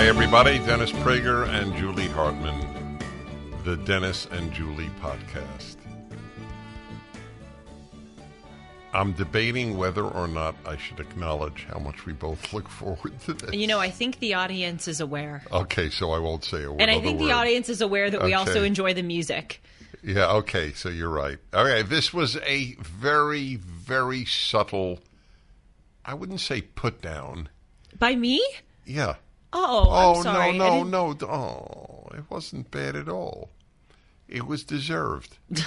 Hi, everybody. Dennis Prager and Julie Hartman, the Dennis and Julie podcast. I'm debating whether or not I should acknowledge how much we both look forward to this. You know, I think the audience is aware. Okay, so I won't say a word. And I think the audience is aware that we also enjoy the music. Yeah, okay, so you're right. All right, this was a very, very subtle, I wouldn't say put down. By me? Yeah. Oh, Oh, I'm sorry. No, no, no. Oh, it wasn't bad at all. It was deserved.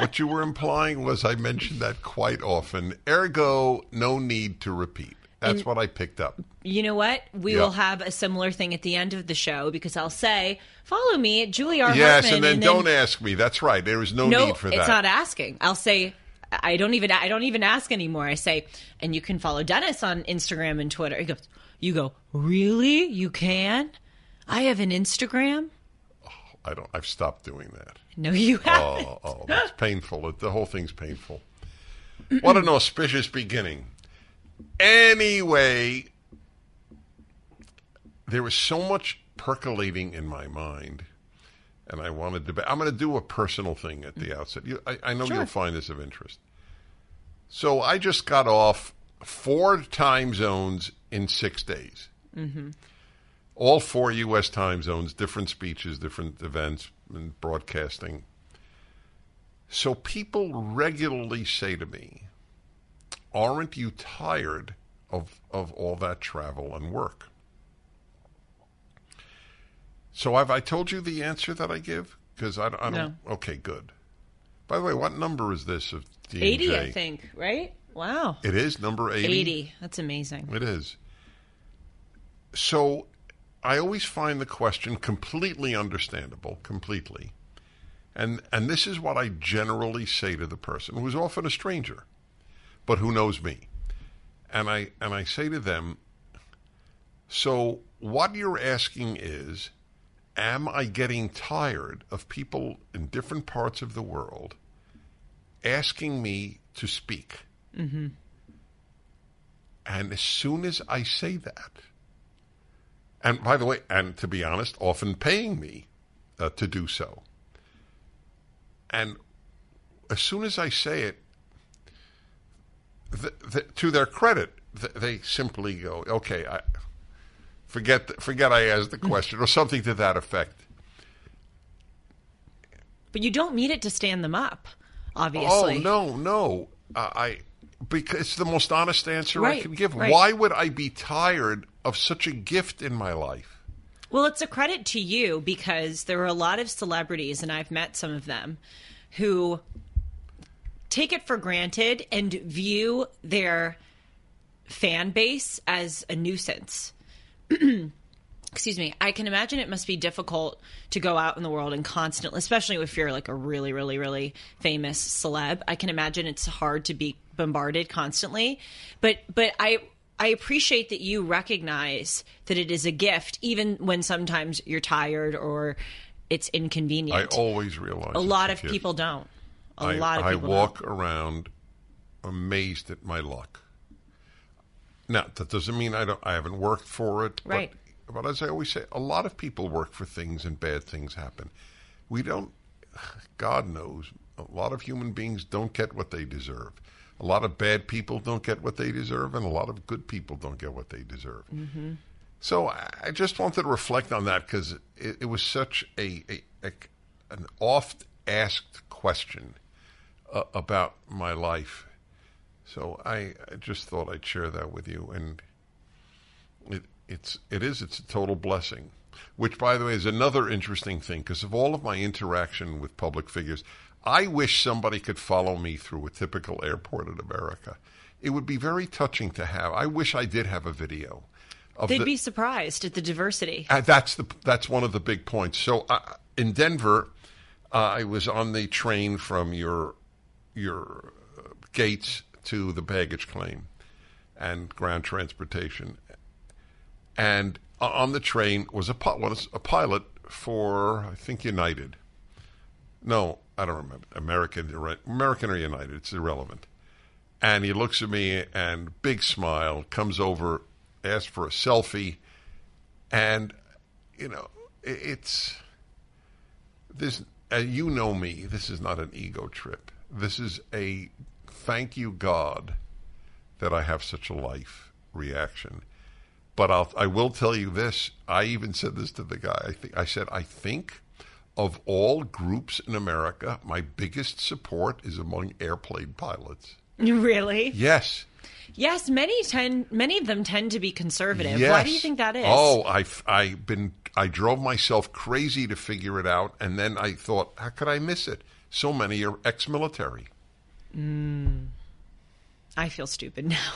what you were implying was I mentioned that quite often. Ergo, no need to repeat. That's what I picked up. You know what? We Yeah. will have a similar thing at the end of the show because I'll say, "Follow me at Julie R. yes, Hartman," and then don't ask me. That's right. There is no, No, need for that. No, it's not asking. I'll say, I don't even. I don't even ask anymore. I say, and you can follow Dennis on Instagram and Twitter. He goes, "You go, really? You can? I have an Instagram? I don't. I've stopped doing that. No, you oh, haven't. Oh, oh, that's painful. The whole thing's painful. What an auspicious beginning. Anyway, there was so much percolating in my mind, and I wanted to. I'm going to do a personal thing at the mm. outset. You, I, I know Sure. you'll find this of interest. So I just got off four time zones in six days. Mm-hmm. All four U.S. time zones, different speeches, different events, and broadcasting. So people regularly say to me, "Aren't you tired of of all that travel and work?" So have I told you the answer that I give? Because I, I don't. No. Okay, good. By the way, what number is this of D&J? Eighty, I think. Right? Wow, It is number 80? eighty. That's amazing. It is. So I always find the question completely understandable, completely. And and this is what I generally say to the person who's often a stranger, but who knows me. And I and I say to them, so what you're asking is am I getting tired of people in different parts of the world asking me to speak? Mm-hmm. And as soon as I say that, and by the way, and to be honest, often paying me uh, to do so, and as soon as I say it, th- th- to their credit, th- they simply go, "Okay, I forget forget I asked the question," or something to that effect. But you don't mean it to stand them up, obviously. Oh no, no, uh, I because it's the most honest answer I can give. right. Why would I be tired of such a gift in my life? Well, it's a credit to you because there are a lot of celebrities, and I've met some of them, who take it for granted and view their fan base as a nuisance. Excuse me. I can imagine it must be difficult to go out in the world and constantly, especially if you're like a really, really, really famous celeb. I can imagine it's hard to be bombarded constantly. But, but I, I appreciate that you recognize that it is a gift, even when sometimes you're tired or it's inconvenient. I always realize a lot of gift. people don't. A I, lot of I walk don't. around amazed at my luck. Now that doesn't mean I don't. I haven't worked for it. but- Right. But, as I always say, a lot of people work for things and bad things happen. We don't. God knows, a lot of human beings don't get what they deserve. A lot of bad people don't get what they deserve, and a lot of good people don't get what they deserve. Mm-hmm. So I just wanted to reflect on that because it, it was such a, a, a an oft asked question uh, about my life, So I, I just thought I'd share that with you, and it it's it is it's a total blessing. Which, by the way, is another interesting thing because of all of my interaction with public figures, I wish somebody could follow me through a typical airport in America. It would be very touching to have. I wish I did have a video. Of They'd the, be surprised at the diversity. uh, that's the that's one of the big points. So uh, in Denver, uh, I was on the train from your your uh, gates to the baggage claim and ground transportation, and o- on the train was a was a pilot for I think United. No, I don't remember American American or United. It's irrelevant. And he looks at me and big smile comes over, asks for a selfie and you know it's this uh, you know me this is not an ego trip this is a thank you god that i have such a life reaction but I'll, i will tell you this i even said this to the guy i think i said i think of all groups in america my biggest support is among airplane pilots really? yes Yes, many tend many of them tend to be conservative. Yes. Why do you think that is? Oh, I I been I drove myself crazy to figure it out, and then I thought, how could I miss it? So many are ex-military. Mm. I feel stupid now.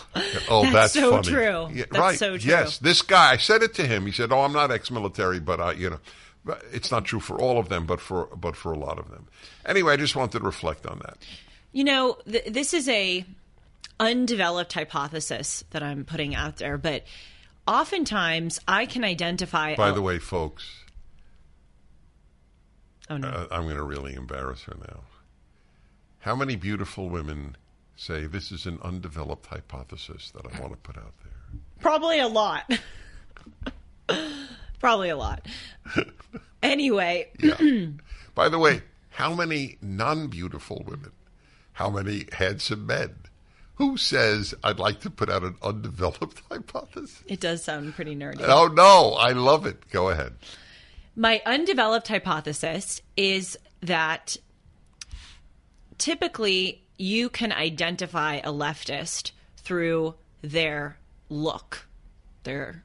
Oh, that's, so funny. true. Yeah, That's right? so true. Yes, this guy. I said it to him. He said, "Oh, I'm not ex-military, but I, you know." But it's not true for all of them, but for but for a lot of them. Anyway, I just wanted to reflect on that. You know, th- this is a undeveloped hypothesis that I'm putting out there, but oftentimes I can identify. By a- the way, folks, oh no, uh, I'm going to really embarrass her now. How many beautiful women say this is an undeveloped hypothesis that I want to put out there? probably a lot. probably a lot. anyway, Yeah. By the way, how many non beautiful women? How many handsome men? Who says I'd like to put out an undeveloped hypothesis? it does sound pretty nerdy. Oh, no. I love it. Go ahead. My undeveloped hypothesis is that typically you can identify a leftist through their look, their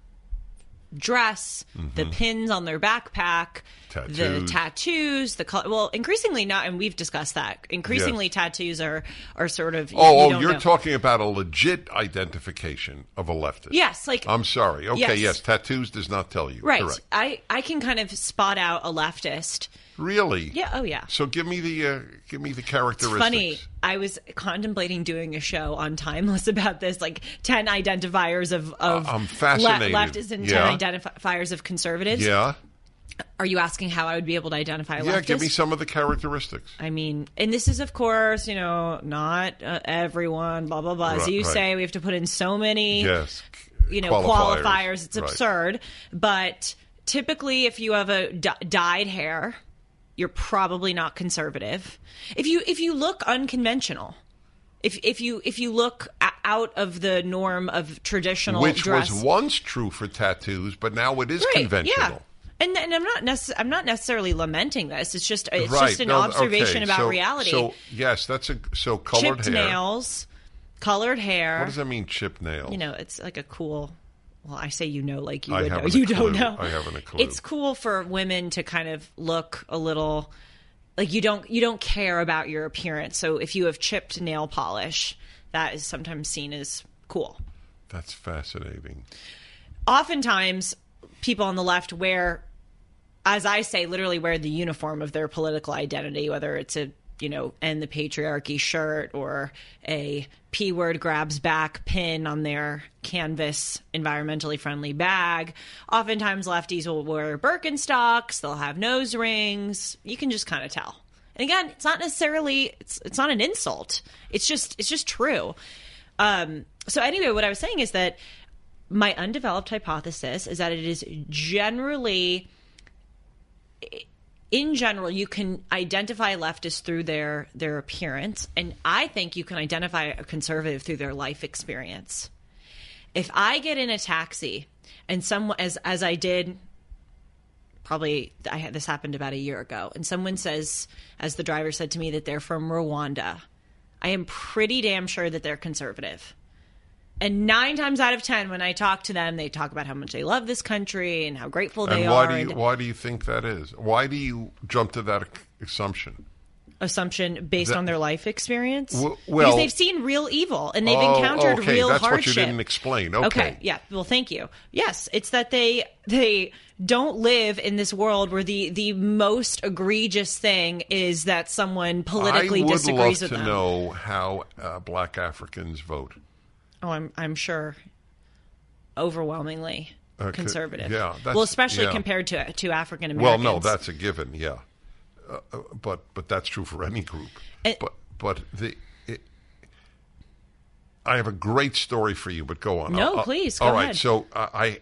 dress, the pins on their backpack, the Mm-hmm. Tattoos. tattoos, the color. Well, increasingly not, and we've discussed that. Increasingly, Yes. tattoos are are sort of. Oh, you, you oh talking about a legit identification of a leftist. Yes, like I'm sorry. Okay, Yes. yes. Tattoos does not tell you. right. Correct. I I can kind of spot out a leftist. Really? Yeah. Oh yeah. So give me the uh, give me the characteristics. funny. I was contemplating doing a show on Timeless about this, like ten identifiers of of Uh, I'm fascinated. leftists and Yeah. ten identifiers of conservatives. Yeah. Are you asking how I would be able to identify Yeah. Give me some of the characteristics. I mean, and this is, of course, you know, not uh, everyone. Blah blah blah. As Right, you right. say, we have to put in so many, Yes. you know, Qualifiers. qualifiers. It's Right. absurd. But typically, if you have a d- dyed hair, you're probably not conservative. If you if you look unconventional, if if you if you look out of the norm of traditional Which dress, was once true for tattoos, but now it is Right, conventional. Yeah. And, and I'm not necess- I'm not necessarily lamenting this. It's just it's right. just an no, observation okay. about so, reality. So yes, that's a so colored chipped hair. nails, colored hair. What does that mean, chip nails? You know, it's like a cool. Well, I say you know, like you I would know. You don't know. I haven't a clue. It's cool for women to kind of look a little like you don't you don't care about your appearance. So if you have chipped nail polish, that is sometimes seen as cool. That's fascinating. Oftentimes, people on the left wear, as I say, literally wear the uniform of their political identity, whether it's a you know end the patriarchy shirt or a p word grabs back pin on their canvas environmentally friendly bag. Oftentimes, lefties will wear Birkenstocks. They'll have nose rings. You can just kind of tell. And again, it's not necessarily it's it's not an insult. It's just it's just true. Um, so anyway, what I was saying is that my undeveloped hypothesis is that it is generally in general you can identify leftists through their their appearance and i think you can identify a conservative through their life experience if i get in a taxi and someone as as i did probably I had this happened about a year ago and someone says as the driver said to me that they're from Rwanda I am pretty damn sure that they're conservative. And nine times out of ten, when I talk to them, they talk about how much they love this country and how grateful they and why are. do you and why do you think that is? Why do you jump to that assumption? assumption based That- on their life experience, well- because they've seen real evil and they've Oh, encountered okay, real that's hardship. what you didn't explain. Okay. yeah. Well, thank you. Yes, it's that they they don't live in this world where the the most egregious thing is that someone politically disagrees with them. I would love to them. know how uh, black Africans vote. Oh, I'm I'm sure overwhelmingly Okay, conservative. yeah, that's- well, especially yeah. compared to to African Americans. Well, no, that's a given. Yeah, uh, uh, but but that's true for any group. And- but but the. It, I have a great story for you, but go on. No, I'll- I'll- please, go all right, ahead. so uh, I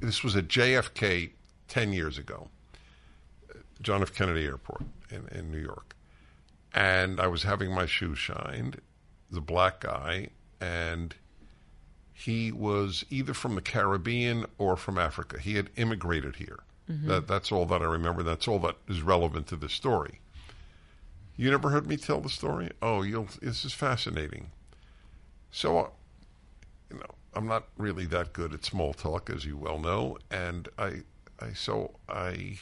this was at JFK ten years ago, John F. Kennedy Airport in, in New York, and I was having my shoe shined. The black guy, and he was either from the Caribbean or from Africa. He had immigrated here. That, that's all that I remember. That's all that is relevant to the story. You never heard me tell the story? Oh, you'll. This is fascinating. So, uh, you know, I'm not really that good at small talk, as you well know, and I, I so I,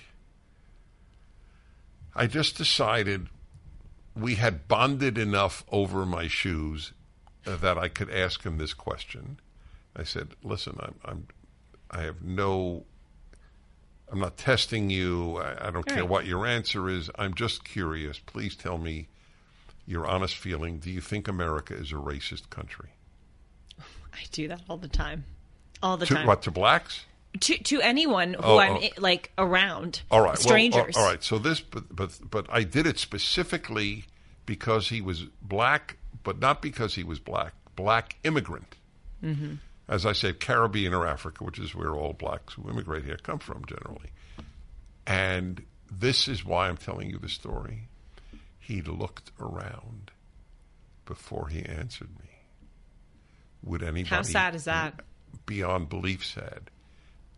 I just decided we had bonded enough over my shoes that I could ask him this question. I said, "Listen, I'm, I'm I have no. I'm not testing you. I, I don't care what your answer is. I'm just curious. Please tell me your honest feeling. Do you think America is a racist country? I do that all the time, all the To time. what to blacks? to to anyone who Oh, I'm oh. like around. All right, well, strangers. all right. So this, but but but I did it specifically because he was black, but not because he was black. Black immigrant. Mm-hmm. As I say, Caribbean or Africa, which is where all blacks who immigrate here come from generally. And this is why I'm telling you the story. He looked around before he answered me. Would anybody? How sad is that? Beyond belief sad,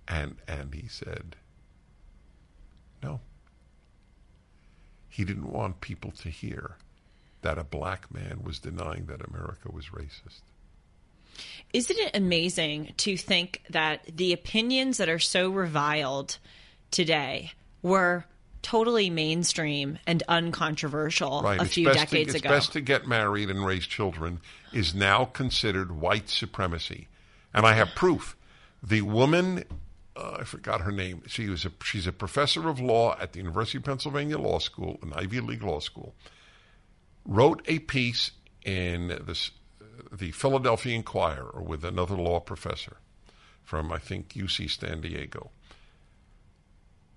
and and he said, no. He didn't want people to hear that a black man was denying that America was racist. Isn't it amazing to think that the opinions that are so reviled today were totally mainstream and uncontroversial Right. a it's few decades to, it's ago? best to get married and raise children is now considered white supremacy, and I have proof. The woman, uh, I forgot her name. She was a she's a professor of law at the University of Pennsylvania Law School, an Ivy League law school. Wrote a piece in the Philadelphia Inquirer with another law professor from I think UC San Diego,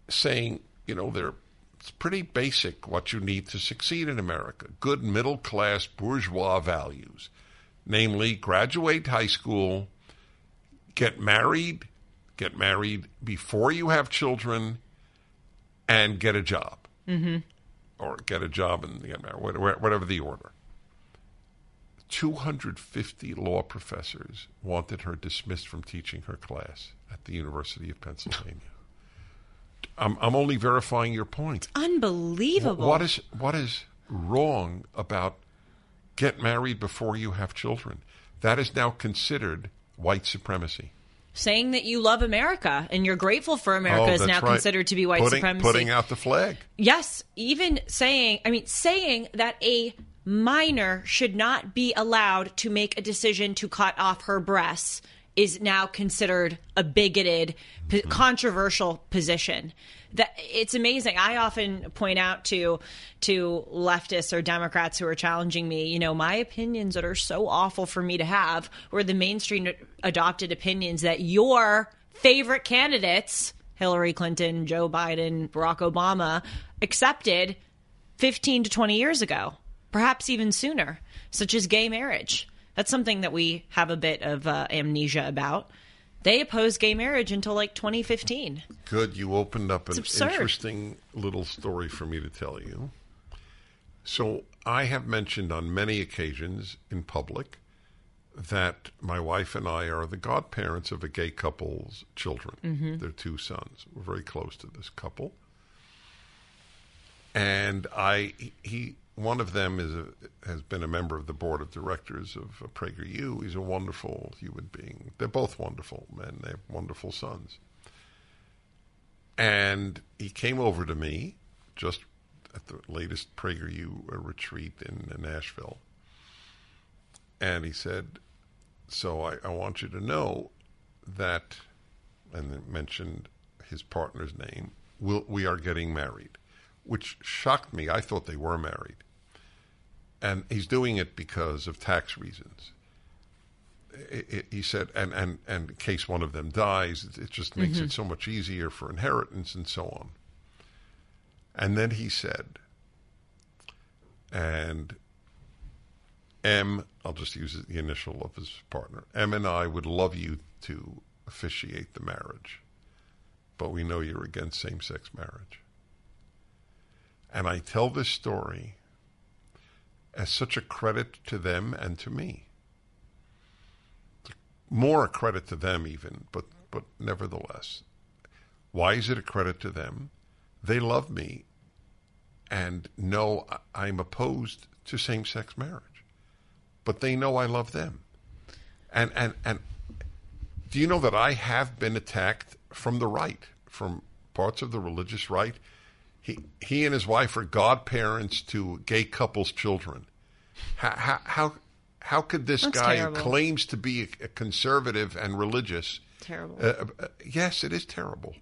saying, you know, they're it's pretty basic what you need to succeed in America. Good middle class bourgeois values, namely graduate high school, get married, get married before you have children, and get a job. Mm-hmm. Or get a job and get married, whatever the order. 250 law professors wanted her dismissed from teaching her class at the University of Pennsylvania. I'm, I'm only verifying your point. Unbelievable. What is what is wrong about get married before you have children? That is now considered white supremacy. Saying that you love America and you're grateful for America Oh, is now right. considered to be white putting, supremacy. Putting out the flag. Yes, even saying, I mean, saying that a minor should not be allowed to make a decision to cut off her breasts is now considered a bigoted, controversial position. That it's amazing. I often point out to to leftists or Democrats who are challenging me, you know, my opinions that are so awful for me to have, were the mainstream adopted opinions that your favorite candidates Hillary Clinton, Joe Biden, Barack Obama accepted 15 to 20 years ago, perhaps even sooner, such as gay marriage. That's something that we have a bit of uh, amnesia about. They opposed gay marriage until like 2015. Good. You opened up an interesting little story for me to tell you. So I have mentioned on many occasions in public that my wife and I are the godparents of a gay couple's children. Mm-hmm. Their two sons. We're very close to this couple. And I he one of them is a, has been a member of the board of directors of uh, PragerU. He's a wonderful human being. They're both wonderful men. They have wonderful sons. And he came over to me just at the latest PragerU uh, retreat in Nashville. And he said, So I, I want you to know that, and mentioned his partner's name, we'll, we are getting married, which shocked me. I thought they were married. And he's doing it because of tax reasons. It, it, he said, and, and, and in case one of them dies, it, it just makes it mm-hmm. so much easier for inheritance and so on. And then he said, and M, I'll just use the initial of his partner, M and I would love you to officiate the marriage, but we know you're against same sex marriage. And I tell this story as such a credit to them and to me. More a credit to them, even, but, but nevertheless. Why is it a credit to them? They love me and know I'm opposed to same sex marriage, but they know I love them. And, and, and do you know that I have been attacked from the right, from parts of the religious right? He, he and his wife are godparents to gay couples' children. How, how, how, how could this That's guy terrible. who claims to be a, a conservative and religious? Terrible. Uh, uh, yes, it is terrible.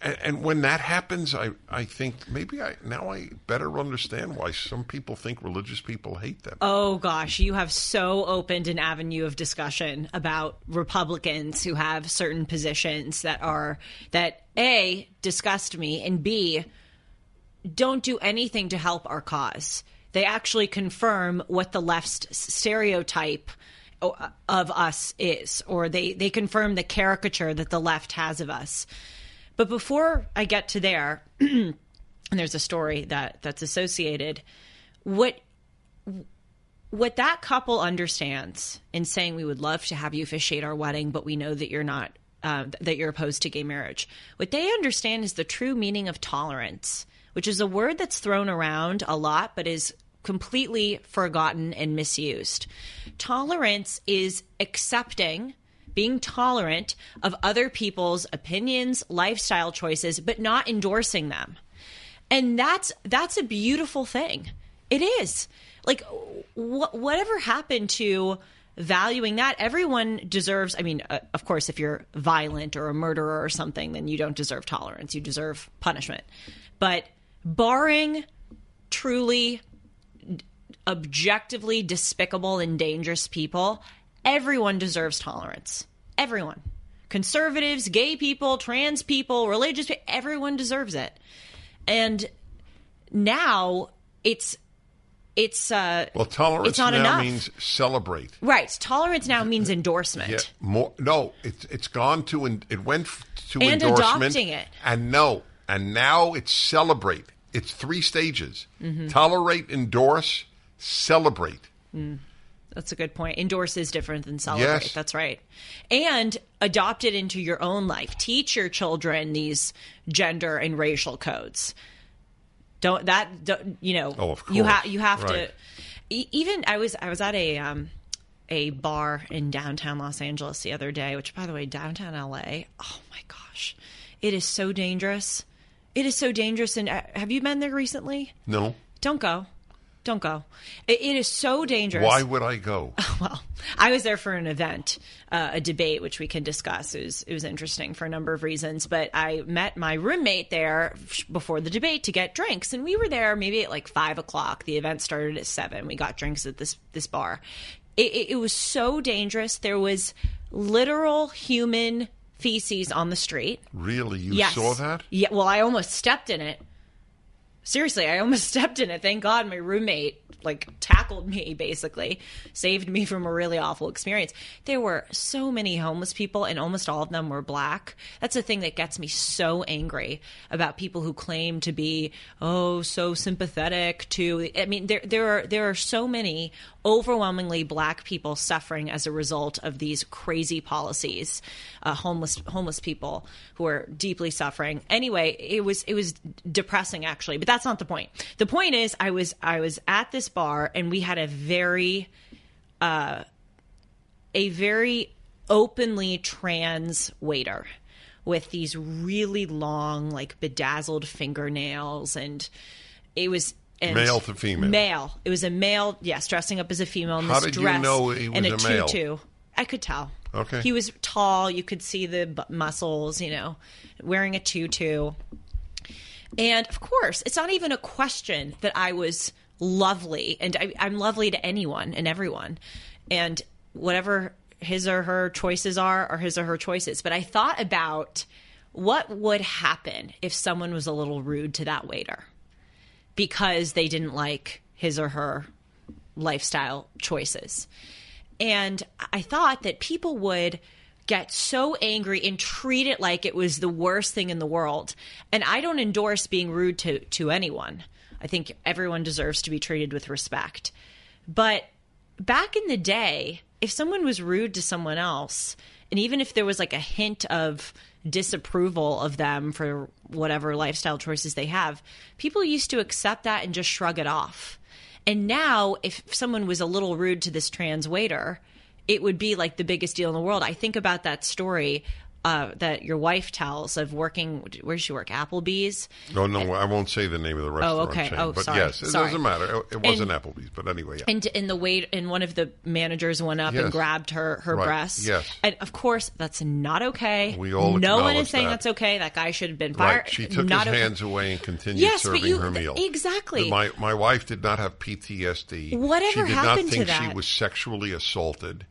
And, and when that happens, I, I think maybe I now I better understand why some people think religious people hate them. Oh gosh, you have so opened an avenue of discussion about Republicans who have certain positions that are that A disgust me and B don't do anything to help our cause. They actually confirm what the left's stereotype oh, of us is or they they confirm the caricature that the left has of us. But before I get to there, and there's a story that that's associated, what what that couple understands in saying we would love to have you officiate our wedding, but we know that you're not uh, that you're opposed to gay marriage. What they understand is the true meaning of tolerance, which is a word that's thrown around a lot, but is completely forgotten and misused. Tolerance is accepting being tolerant of other people's opinions, lifestyle choices, but not endorsing them. And that's that's a beautiful thing. It is. Like wh- whatever happened to valuing that everyone deserves i mean uh, of course if you're violent or a murderer or something then you don't deserve tolerance you deserve punishment but barring truly objectively despicable and dangerous people, everyone deserves tolerance. Everyone. Conservatives, gay people, trans people, religious people, everyone deserves it. And now it's it's uh well, tolerance it's not now enough. means celebrate. right. Tolerance now means endorsement. Yeah, more. No, it's it's gone to and it went to And endorsement adopting it. and no, and now it's celebrate. It's three stages: Mm-hmm. tolerate, endorse, celebrate. That's a good point. Endorse is different than celebrate. Yes. That's right. And adopt it into your own life. Teach your children these gender and racial codes. Don't that don't, you know? Oh, of course. You have you have Right. to. e- Even I was I was at a um a bar in downtown Los Angeles the other day. Which, by the way, downtown LA. Oh my gosh, it is so dangerous. It is so dangerous. And uh, have you been there recently? No, Don't go. Don't go. It, it is so dangerous. why would I go? Well, I was there for an event, uh, a debate, which we can discuss. It was, it was interesting for a number of reasons. But I met my roommate there before the debate to get drinks, and we were there maybe at like five o'clock. The event started at seven. We got drinks at this this bar. It, it, it was so dangerous. There was literal human feces on the street. Really, you Yes. saw that? Yeah. Well, I almost stepped in it. Seriously, I almost stepped in it. Thank God my roommate like tackled me basically. Saved me from a really awful experience. There were so many homeless people and almost all of them were black. That's the thing that gets me so angry about people who claim to be oh so sympathetic to i mean there there are there are so many overwhelmingly black people suffering as a result of these crazy policies uh, homeless homeless people who are deeply suffering. Anyway it was it was depressing actually but that's not the point. The point is i was i was at this bar and we had a very uh a very openly trans waiter with these really long like bedazzled fingernails and it was and Male to female. Male. It was a male, yes, dressing up as a female in How this did you dress know he was and a, a male? tutu. I could tell. Okay. He was tall. You could see the muscles. You know, wearing a tutu. And of course, it's not even a question that I was lovely, and I, I'm lovely to anyone and everyone, and whatever his or her choices are, are his or her choices. But I thought about what would happen if someone was a little rude to that waiter because they didn't like his or her lifestyle choices. And I thought that people would get so angry and treat it like it was the worst thing in the world. And I don't endorse being rude to, to anyone. I think everyone deserves to be treated with respect. But back in the day, if someone was rude to someone else, and even if there was like a hint of disapproval of them for whatever lifestyle choices they have, people used to accept that and just shrug it off. And now, if someone was a little rude to this trans waiter, it would be like the biggest deal in the world. I think about that story uh, that your wife tells of working. Where does she work? Applebee's. No, no, I won't say the name of the restaurant Oh, okay. chain. Oh, but sorry. yes, it Sorry. doesn't matter. It, it wasn't And- Applebee's, but anyway, yeah. And in the wait, and one of the managers went up Yes. and grabbed her her Right. breasts. Yes. and of course that's not okay. We all no one is saying that. that's okay. That guy should have been fired. Right. She took not his okay. hands away and continued Yes, serving you- her meal. exactly. My my wife did not have PTSD. Whatever she did happened not to think she was sexually assaulted.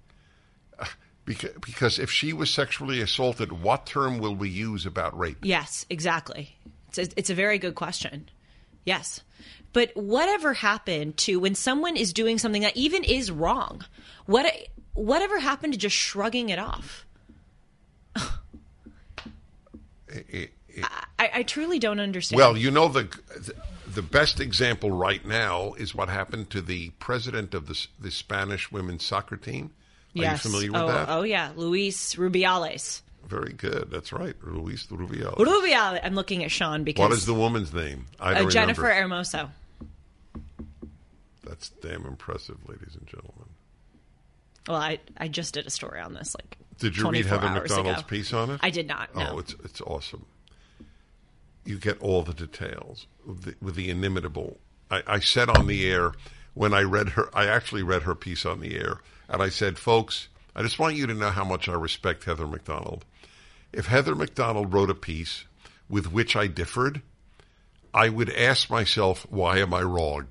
Because, because if she was sexually assaulted, what term will we use about rape? Yes, exactly. It's a, it's a very good question. Yes. But whatever happened to when someone is doing something that even is wrong? What whatever happened to just shrugging it off? It- I, I truly don't understand. Well, you know the the best example right now is what happened to the president of the the Spanish women's soccer team. Are yes. you familiar with oh, that? Oh yeah, Luis Rubiales. Very good. That's right, Luis Rubiales. Rubiales. I'm looking at Sean because What is the woman's name? I uh, Jennifer remember. Hermoso. That's damn impressive, ladies and gentlemen. Well, I I just did a story on this like. Did you read 24 Heather Mac Donald's ago. piece on it? I did not. No. Oh, it's it's awesome. You get all the details with the, with the inimitable. I, I said on the air when I read her. I actually read her piece on the air, and I said, "Folks, I just want you to know how much I respect Heather Mac Donald. If Heather Mac Donald wrote a piece with which I differed, I would ask myself, why am I wrong?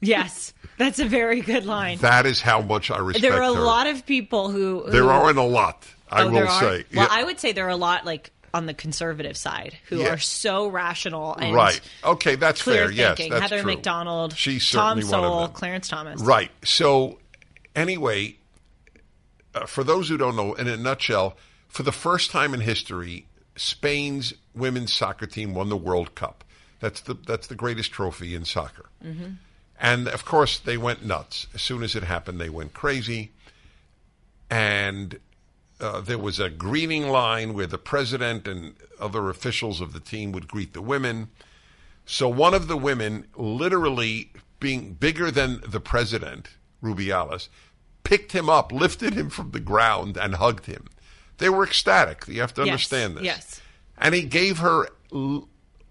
yes, that's a very good line. That is how much I respect there are a her. lot of people who, who There aren't a lot. I oh, will say. Well, Yeah. I would say there are a lot like on the conservative side who Yeah. are so rational and Right. Okay, that's fair. Yes, thinking. that's Heather true. Mac Donald, She's Tom certainly one of Sowell. Clarence Thomas. Right. So, anyway, uh, for those who don't know, in a nutshell, for the first time in history, Spain's women's soccer team won the World Cup. That's the that's the greatest trophy in soccer. And of course, they went nuts as soon as it happened. They went crazy, and uh, there was a greeting line where the president and other officials of the team would greet the women. So one of the women, literally being bigger than the president, Rubiales, picked him up, lifted him from the ground, and hugged him. They were ecstatic. You have to Yes, understand this. yes. And he gave her l-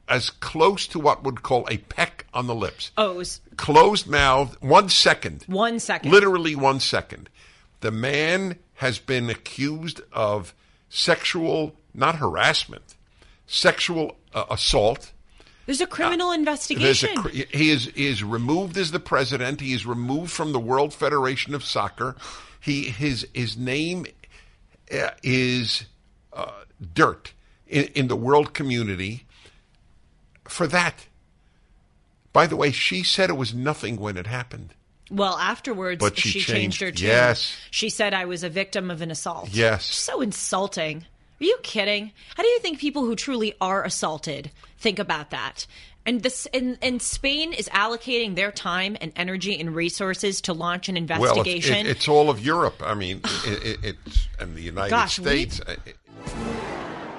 as close to what would call a peck on the lips. Oh, it was Closed mouth, one second. one second. Literally one second. The man has been accused of sexual, not harassment, sexual uh, assault. There's a criminal There's investigation. a, he is he is removed as the president. He is removed from the World Federation of Soccer. He his his name uh, is uh, dirt in, in the world community for that. By the way, she said it was nothing when it happened. Well, afterwards, But she changed, changed- her tune. yes. She said I was a victim of an assault. Yes. So insulting. Are you kidding? How do you think people who truly are assaulted think about that? And this and, and Spain is allocating their time and energy and resources to launch an Well, investigation. it, it's all of Europe. I mean, it, it, it's and the United Gosh, we- States. it-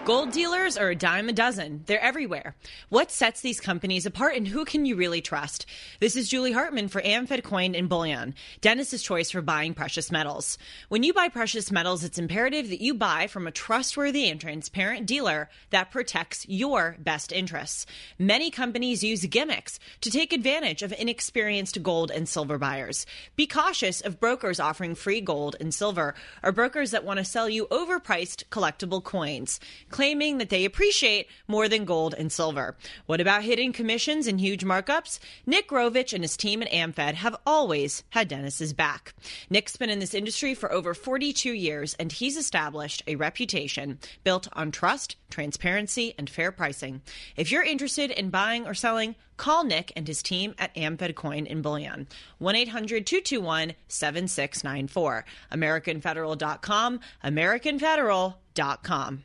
Gold dealers are a dime a dozen. They're everywhere. What sets these companies apart and who can you really trust? This is Julie Hartman for Amfed Coin and Bullion, Dennis's choice for buying precious metals. When you buy precious metals, it's imperative that you buy from a trustworthy and transparent dealer that protects your best interests. Many companies use gimmicks to take advantage of inexperienced gold and silver buyers. Be cautious of brokers offering free gold and silver or brokers that want to sell you overpriced collectible coins claiming that they appreciate more than gold and silver. What about hidden commissions and huge markups? Nick Grovich and his team at AmFed have always had Dennis's back. Nick's been in this industry for over 42 years and he's established a reputation built on trust, transparency, and fair pricing. If you're interested in buying or selling, call Nick and his team at Amfed Coin and Bullion. 1 800 221 7694. AmericanFederal.com. AmericanFederal.com.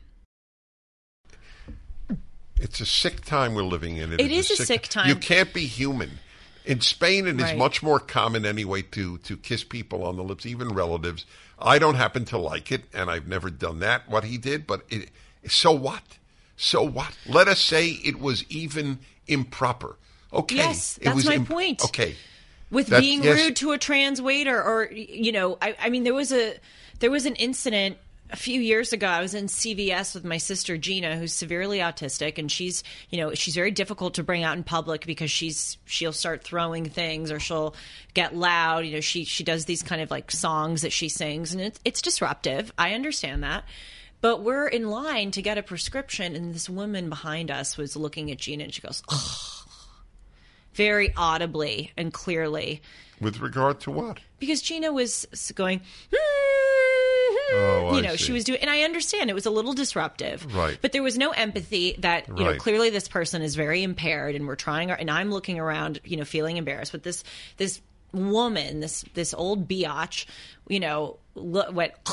It's a sick time we're living in. It is a sick time. You can't be human. In Spain, it is Right. much more common anyway to to kiss people on the lips, even relatives. I don't happen to like it, and I've never done that. What he did, but it, so what? So what? Let us say it was even improper. Okay, Yes, it that's my point. Okay, with being yes. rude to a trans waiter or you know I, I mean there was a there was an incident a few years ago i was in cvs with my sister gina who's severely autistic and she's you know she's very difficult to bring out in public because she's she'll start throwing things or she'll get loud. You know she she does these kind of like songs that she sings and it's, it's disruptive. I understand that. But we're in line to get a prescription and this woman behind us was looking at gina and she goes oh very audibly and clearly. With regard to what? because Gina was going, Oh, you know, she was doing, and I understand it was a little disruptive, Right. But there was no empathy that you know clearly this person is very impaired, and we're trying, our, and I'm looking around, you know, feeling embarrassed. But this this woman, this this old biatch, you know, lo- went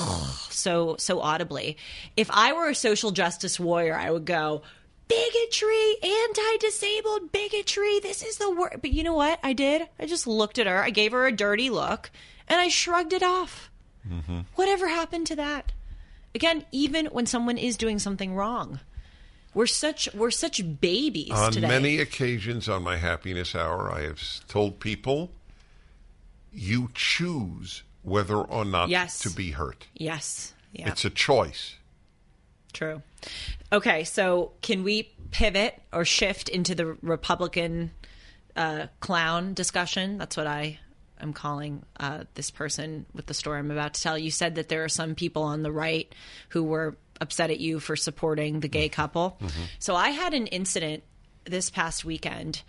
so so audibly. If I were a social justice warrior, I would go. Bigotry, anti-disabled bigotry. This is the word. But you know what I did? I just looked at her. I gave her a dirty look, and I shrugged it off. Whatever happened to that? Again, even when someone is doing something wrong, we're such we're such babies On today. many occasions on my happiness hour, I have told people, you choose whether or not Yes. to be hurt. yes, yeah, It's a choice. true. Okay, so can we pivot or shift into the Republican uh, clown discussion? That's what I am calling uh, this person with the story I'm about to tell. You said that there are some people on the right who were upset at you for supporting the gay couple. So I had an incident this past weekend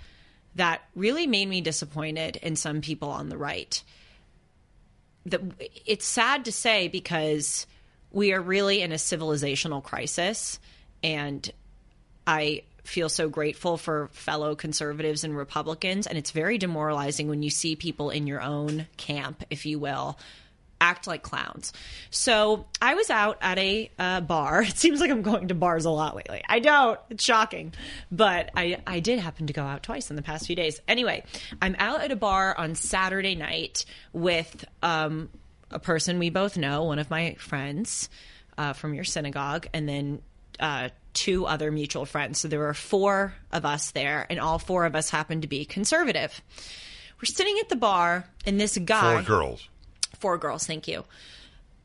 that really made me disappointed in some people on the right. The, it's sad to say because we are really in a civilizational crisis and I feel so grateful for fellow conservatives and Republicans. And it's very demoralizing when you see people in your own camp, if you will, act like clowns. So I was out at a uh, bar. It seems like I'm going to bars a lot lately. I don't. It's shocking. But I, I did happen to go out twice in the past few days. Anyway, I'm out at a bar on Saturday night with um, a person we both know, one of my friends uh, from your synagogue, and then uh, two other mutual friends. So there were four of us there, and all four of us happened to be conservative. We're sitting at the bar, and this guy Four girls. four girls thank you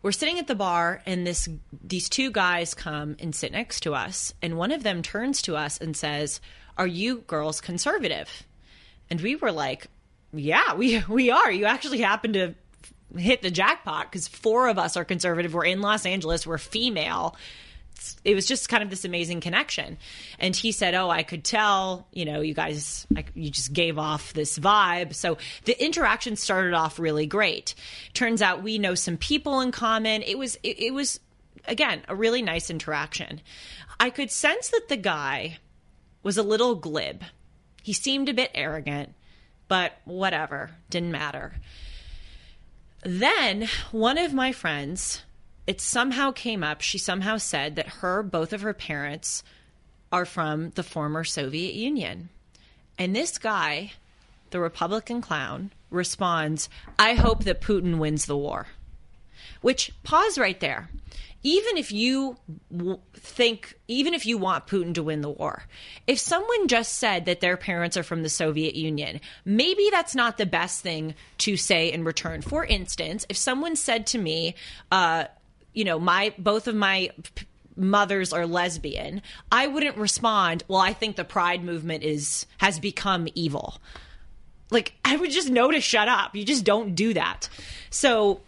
we're sitting at the bar and this these two guys come and sit next to us and one of them turns to us and says are you girls conservative and we were like yeah we we are you actually happen to hit the jackpot because four of us are conservative we're in los angeles we're female it was just kind of this amazing connection. And he said, "Oh, I could tell, you know, you guys, like, you just gave off this vibe." So the interaction started off really great. Turns out we know some people in common. It was, it, it was, again, a really nice interaction. I could sense that the guy was a little glib. He seemed a bit arrogant, but whatever, didn't matter. Then one of my friends, it somehow came up, she somehow said that her, both of her parents, are from the former Soviet Union. And this guy, the Republican clown, responds, I hope that Putin wins the war. Which, pause right there. Even if you think, even if you want Putin to win the war, if someone just said that their parents are from the Soviet Union, maybe that's not the best thing to say in return. For instance, if someone said to me, uh, you know, my both of my p- mothers are lesbian, I wouldn't respond, well, I think the pride movement is has become evil. Like I would just know to shut up. You just don't do that. So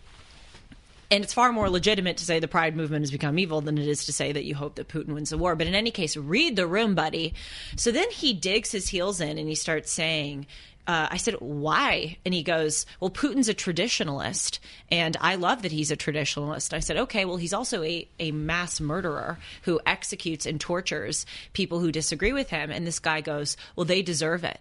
and it's far more legitimate to say the pride movement has become evil than it is to say that you hope that Putin wins the war. But in any case, read the room, buddy. So then he digs his heels in and he starts saying, uh, I said, why? And he goes, well, Putin's a traditionalist, and I love that he's a traditionalist. I said, okay, well, he's also a, a mass murderer who executes and tortures people who disagree with him. And this guy goes, well, they deserve it.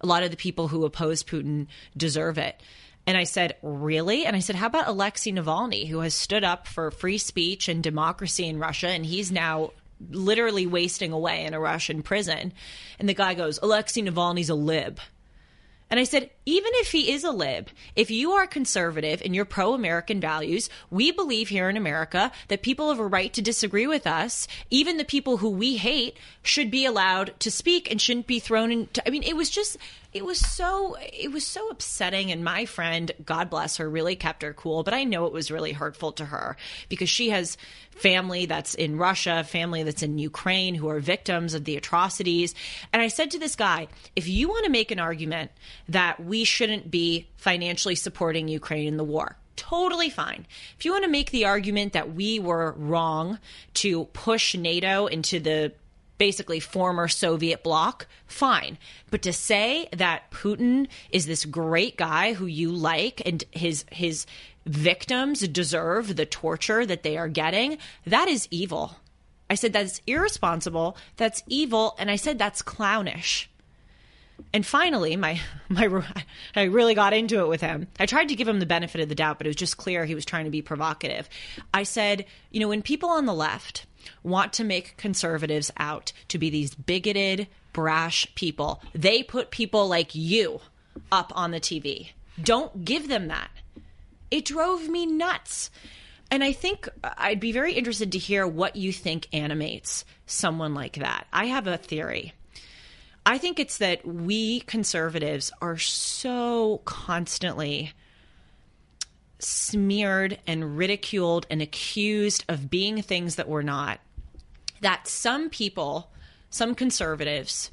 A lot of the people who oppose Putin deserve it. And I said, Really? And I said, How about Alexei Navalny, who has stood up for free speech and democracy in Russia, and he's now literally wasting away in a Russian prison? And the guy goes, Alexei Navalny's a lib. And I said, even if he is a lib, if you are conservative and you're pro American values, we believe here in America that people have a right to disagree with us. Even the people who we hate should be allowed to speak and shouldn't be thrown into. I mean, it was just, it was so, it was so upsetting. And my friend, God bless her, really kept her cool. But I know it was really hurtful to her because she has family that's in Russia, family that's in Ukraine who are victims of the atrocities. And I said to this guy, if you want to make an argument that we shouldn't be financially supporting Ukraine in the war, totally fine. If you want to make the argument that we were wrong to push NATO into the basically former Soviet bloc, fine. But to say that Putin is this great guy who you like and his his victims deserve the torture that they are getting, that is evil. I said that's irresponsible, that's evil, and I said that's clownish. And finally, my my I really got into it with him. I tried to give him the benefit of the doubt, but it was just clear he was trying to be provocative. I said, you know, when people on the left want to make conservatives out to be these bigoted, brash people, they put people like you up on the TV. Don't give them that. It drove me nuts. And I think I'd be very interested to hear what you think animates someone like that. I have a theory. I think it's that we conservatives are so constantly smeared and ridiculed and accused of being things that we're not that some people, some conservatives,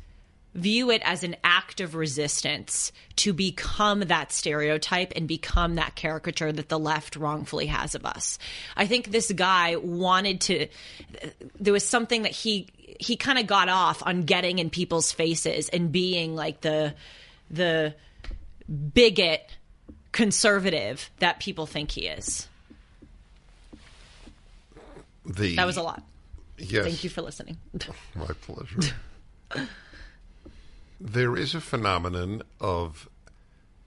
view it as an act of resistance to become that stereotype and become that caricature that the left wrongfully has of us. I think this guy wanted to there was something that he he kind of got off on getting in people's faces and being like the the bigot conservative that people think he is. The That was a lot. yes, Thank you for listening. My pleasure. there is a phenomenon of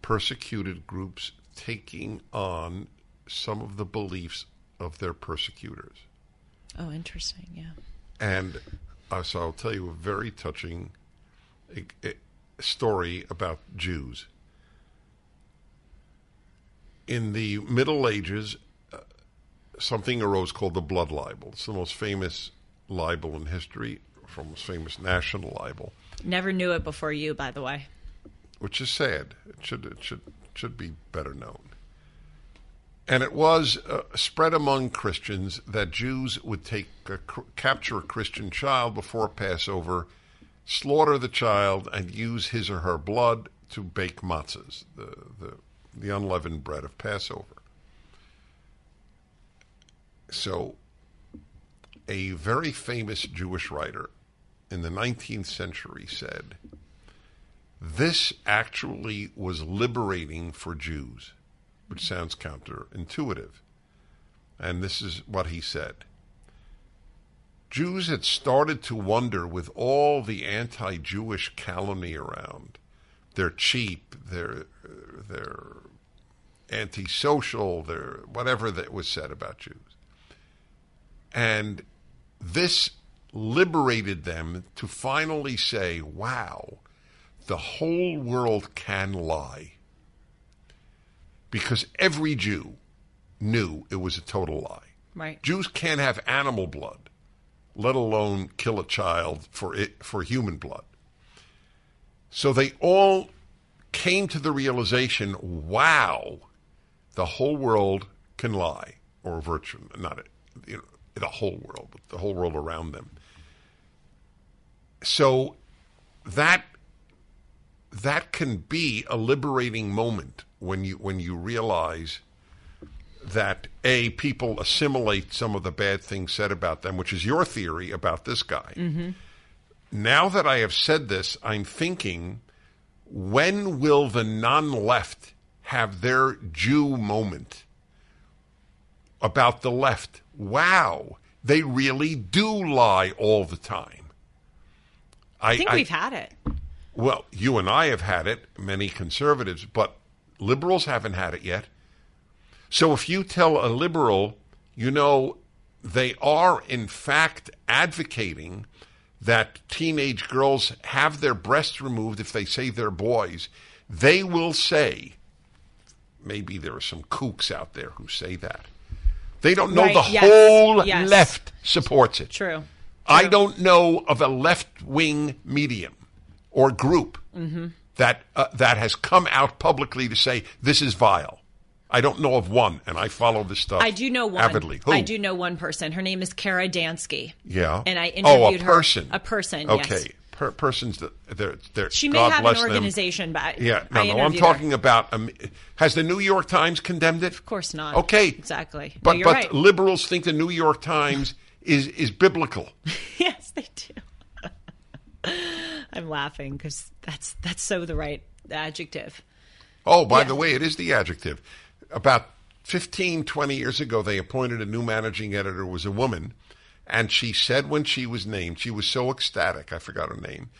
persecuted groups taking on some of the beliefs of their persecutors. Oh, interesting. Yeah. And uh, so I'll tell you a very touching uh, story about Jews. In the Middle Ages, uh, something arose called the blood libel. It's the most famous libel in history, from most famous national libel, Never knew it before you, by the way. which is sad. It should it should should be better known. And it was uh, spread among Christians that Jews would take a, capture a Christian child before Passover, slaughter the child, and use his or her blood to bake matzahs, the, the, the unleavened bread of Passover. So, a very famous Jewish writer in the 19th century said, This actually was liberating for Jews which sounds counterintuitive. And this is what he said Jews had started to wonder with all the anti-Jewish calumny around. They're cheap. They're they're antisocial. They're whatever that was said about Jews. And this liberated them to finally say, "Wow, the whole world can lie." Because every Jew knew it was a total lie. Right. Jews can't have animal blood, let alone kill a child for it for human blood. So they all came to the realization, wow, the whole world can lie, or virtue, not you know, the whole world, but the whole world around them. So that that can be a liberating moment when you when you realize that a people assimilate some of the bad things said about them, which is your theory about this guy. Mm-hmm. Now that I have said this, I'm thinking, when will the non-left have their Jew moment about the left? Wow, they really do lie all the time. I think we've had it. Well, you and I have had it, many conservatives, but liberals haven't had it yet. So if you tell a liberal, you know, they are in fact advocating that teenage girls have their breasts removed if they say they're boys, they will say, maybe there are some kooks out there who say that. They don't know Right, the yes, whole yes. left supports it. True. I don't know of a left wing medium or group Mm-hmm. that uh, that has come out publicly to say this is vile. I don't know of one, and I follow this stuff. I do know one. avidly. Who? I do know one person. Her name is Kara Dansky. Yeah. And I interviewed oh, a her- person. a person, yes. Okay. yes. Per- persons that they're, they're She may God have an bless them. organization, but Yeah, no, I no. I'm interviewed her. talking about. Um, has the New York Times condemned it? Of course not. Okay, Exactly. No, But you're but right. liberals think the New York Times is is biblical. yes, they do. I'm laughing because that's that's so the right adjective. Oh, by Yeah. the way, it is the adjective. About 15, 20 years ago, they appointed a new managing editor, was a woman, and she said when she was named, she was so ecstatic, I forgot her name,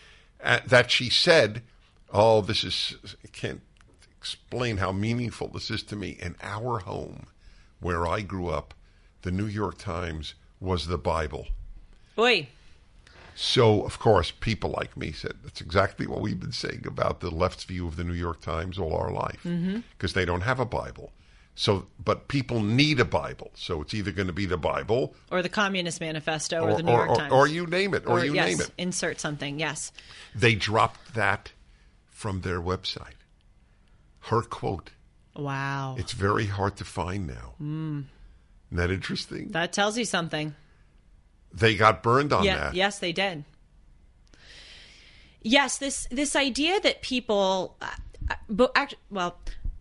uh, that she said, Oh, this is, I can't explain how meaningful this is to me. In our home, where I grew up, the New York Times was the Bible. Oi. So, of course, people like me said that's exactly what we've been saying about the left's view of the New York Times all our life because they don't have a Bible. So, but people need a Bible. So it's either going to be the Bible Or the Communist Manifesto or, or, the New or, York or, Times. or you name it, or, you yes, name it. Insert something. Yes. They dropped that from their website. Her quote. Wow. It's very hard to find now. Hmm. Isn't that interesting? that tells you something. They got burned on yeah. that. Yes, they did. Yes, this this idea that people, uh, uh, but well,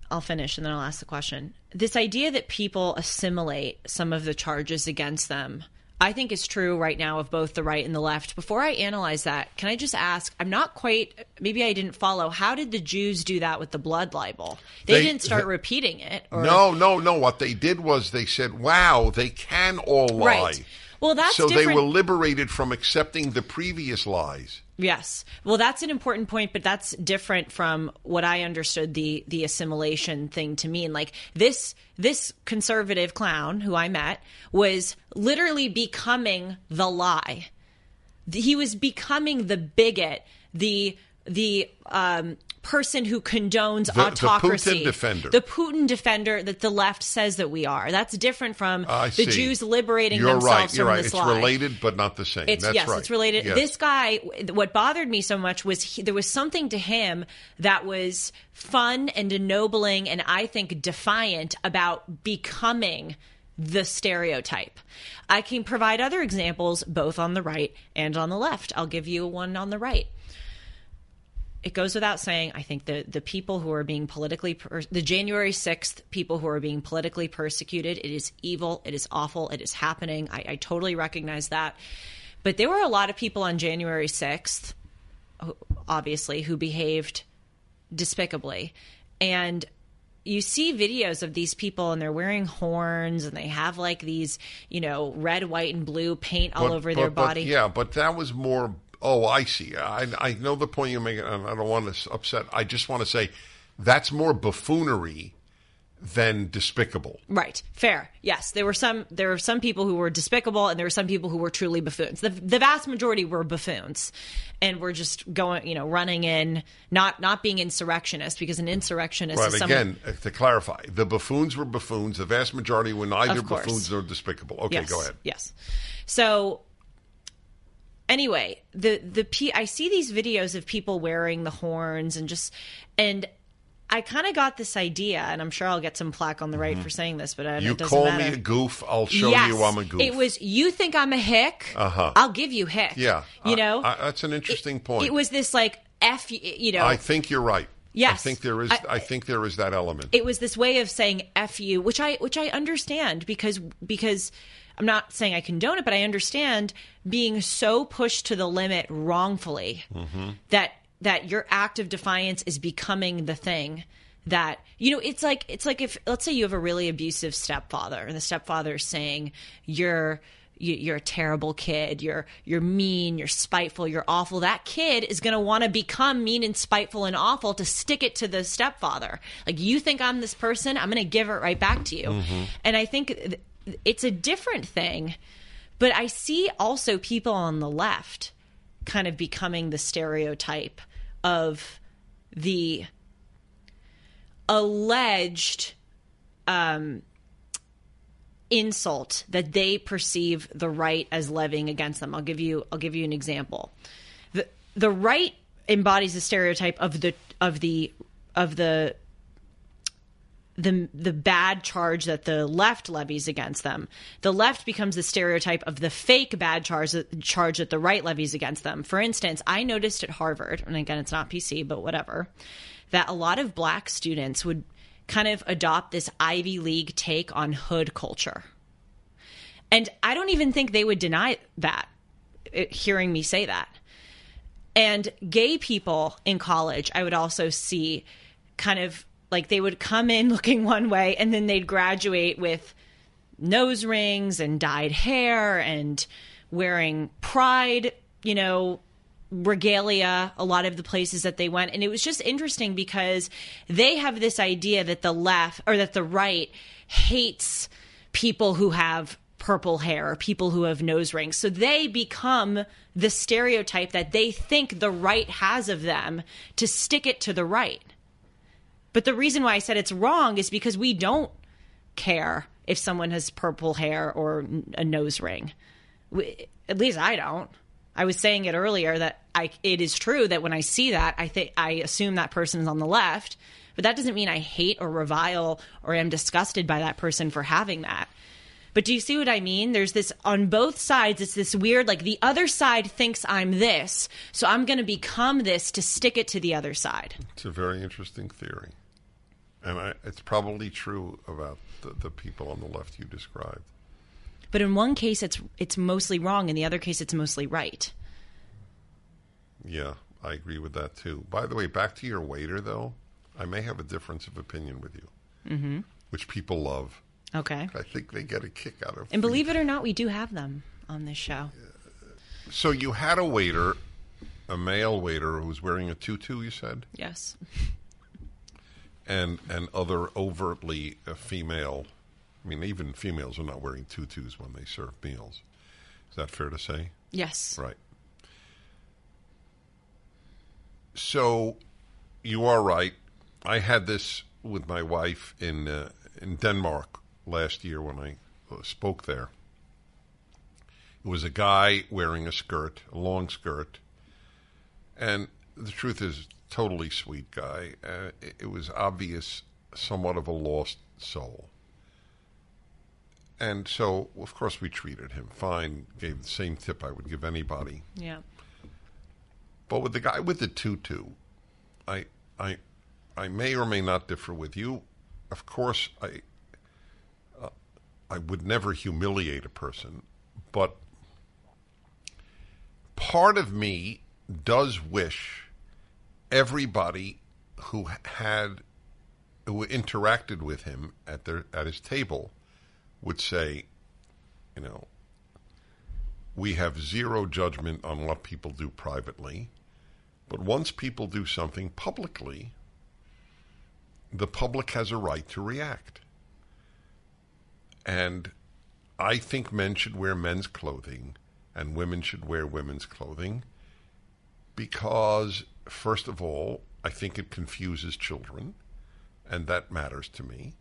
I'll finish and then I'll ask the question. This idea that people assimilate some of the charges against them, I think is true right now of both the right and the left. Before I analyze that, can I just ask? I'm not quite. Maybe I didn't follow. How did the Jews do that with the blood libel? They, They- didn't start repeating it. Or, No, no, no. What they did was they said, "Wow, they can all lie." Right. Well, that's so they were liberated from accepting the previous lies. Yes. Well, that's an important point, but that's different from what I understood the the assimilation thing to mean. Like this this conservative clown who I met was literally becoming the lie. He was becoming the bigot, the the um, person who condones the autocracy, Putin defender. the Putin defender that the left says that we are. That's different from I the. Jews liberating You're themselves right. You're from right. this It's lie. related, but not the same. It's That's yes, right. it's related. Yes. This guy, what bothered me so much was he, there was something to him that was fun and ennobling, and I think defiant about becoming the stereotype. I can provide other examples both on the right and on the left. I'll give you one on the right it goes without saying. I think the the people who are being politically per- the January sixth people who are being politically persecuted. It is evil. It is awful. It is happening. I, I totally recognize that. But there were a lot of people on January sixth, obviously, who behaved despicably, and you see videos of these people and they're wearing horns and they have like these, you know, red, white, and blue paint all But- over but- their but, body. yeah, but that was more. Oh, I see. I I know the point you're making, and I don't want to upset. I just want to say that's more buffoonery than despicable. Right. Fair. Yes. There were some there were some people who were despicable and there were some people who were truly buffoons. The the vast majority were buffoons and were just going, you know, running in, not not being insurrectionists because an insurrectionist Right. is someone Again, uh, to clarify, the buffoons were buffoons. The vast majority were neither buffoons nor despicable. Okay, yes, go ahead. Yes. So anyway, the the P I see these videos of people wearing the horns and just and I kind of got this idea, and I'm sure I'll get some plaque on the right for saying this, but uh, Mm-hmm. You it doesn't call matter. me a goof, I'll show yes, you I'm a goof. It was you think I'm a hick. Uh-huh. I'll give you hick. yeah. You I- know, I- that's an interesting it, point. It was this like f. You know, I think you're right. I think there is. I, I- think there is that element. it was this way of saying f you, which I which I understand because because. I'm not saying I condone it, but I understand being so pushed to the limit wrongfully Mm-hmm. that that your act of defiance is becoming the thing that you know it's like it's like if let's say you have a really abusive stepfather and the stepfather is saying you're you, you're a terrible kid you're you're mean you're spiteful you're awful. That kid is going to want to become mean and spiteful and awful to stick it to the stepfather. Like you think i'm this person i'm going to give it right back to you. And i think th- it's a different thing but i see also people on the left kind of becoming the stereotype of the alleged um, insult that they perceive the right as levying against them. I'll give you I'll give you an example. The the right embodies the stereotype of the of the of the the the bad charge that the left levies against them. The left becomes the stereotype of the fake bad charge charge that the right levies against them. For instance, I noticed at Harvard, and again it's not PC, but whatever, that a lot of black students would kind of adopt this Ivy League take on hood culture. And I don't even think they would deny that, eh, hearing me say that. And gay people in college, I would also see kind of like they would come in looking one way and then they'd graduate with nose rings and dyed hair and wearing pride, you know, regalia a lot of the places that they went. And it was just interesting because they have this idea that the left or that the right hates people who have purple hair or people who have nose rings. So they become the stereotype that they think the right has of them to stick it to the right but the reason why I said it's wrong is because we don't care if someone has purple hair or a nose ring. We, at least I don't. I was saying it earlier that I it is true that when I see that, I think I assume that person is on the left, but that doesn't mean I hate or revile or am disgusted by that person for having that. But do you see what I mean? There's this on both sides, it's this weird like the other side thinks I'm this, so I'm going to become this to stick it to the other side. It's a very interesting theory, and I, it's probably true about the, the people on the left you described. But in one case, it's it's mostly wrong. In the other case, it's mostly right. Yeah, I agree with that too. By the way, back to your waiter though, I may have a difference of opinion with you, mm-hmm. which people love. Okay. I think they get a kick out of. It. And believe it or not, we do have them on this show. So you had a waiter, a male waiter who was wearing a tutu. You said, Yes. and and other overtly uh, female. I mean, even females are not wearing tutus when they serve meals. Is that fair to say? Yes. Right. So, you are right. I had this with my wife in uh, in Denmark last year when I uh, spoke there. It was a guy wearing a skirt, a long skirt, and the truth is, totally sweet guy. Uh, it, it was obvious, somewhat of a lost soul. And so, of course, we treated him fine. Gave the same tip I would give anybody. Yeah. But with the guy with the tutu, I, I, I may or may not differ with you. Of course, I, I would never humiliate a person, but part of me does wish everybody who had who interacted with him at their at his table would say, you know, we have zero judgment on what people do privately, but once people do something publicly, the public has a right to react. And I think men should wear men's clothing and women should wear women's clothing because, first of all, I think it confuses children, and that matters to me.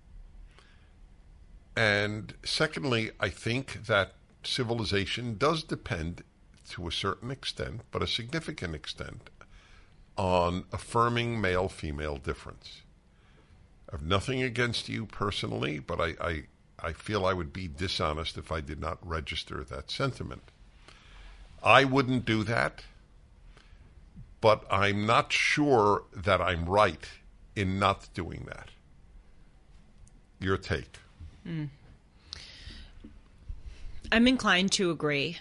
And secondly, I think that civilization does depend to a certain extent, but a significant extent, on affirming male female difference. I have nothing against you personally, but I, I, I feel I would be dishonest if I did not register that sentiment. I wouldn't do that, but I'm not sure that I'm right in not doing that. Your take. Mm. I'm inclined to agree.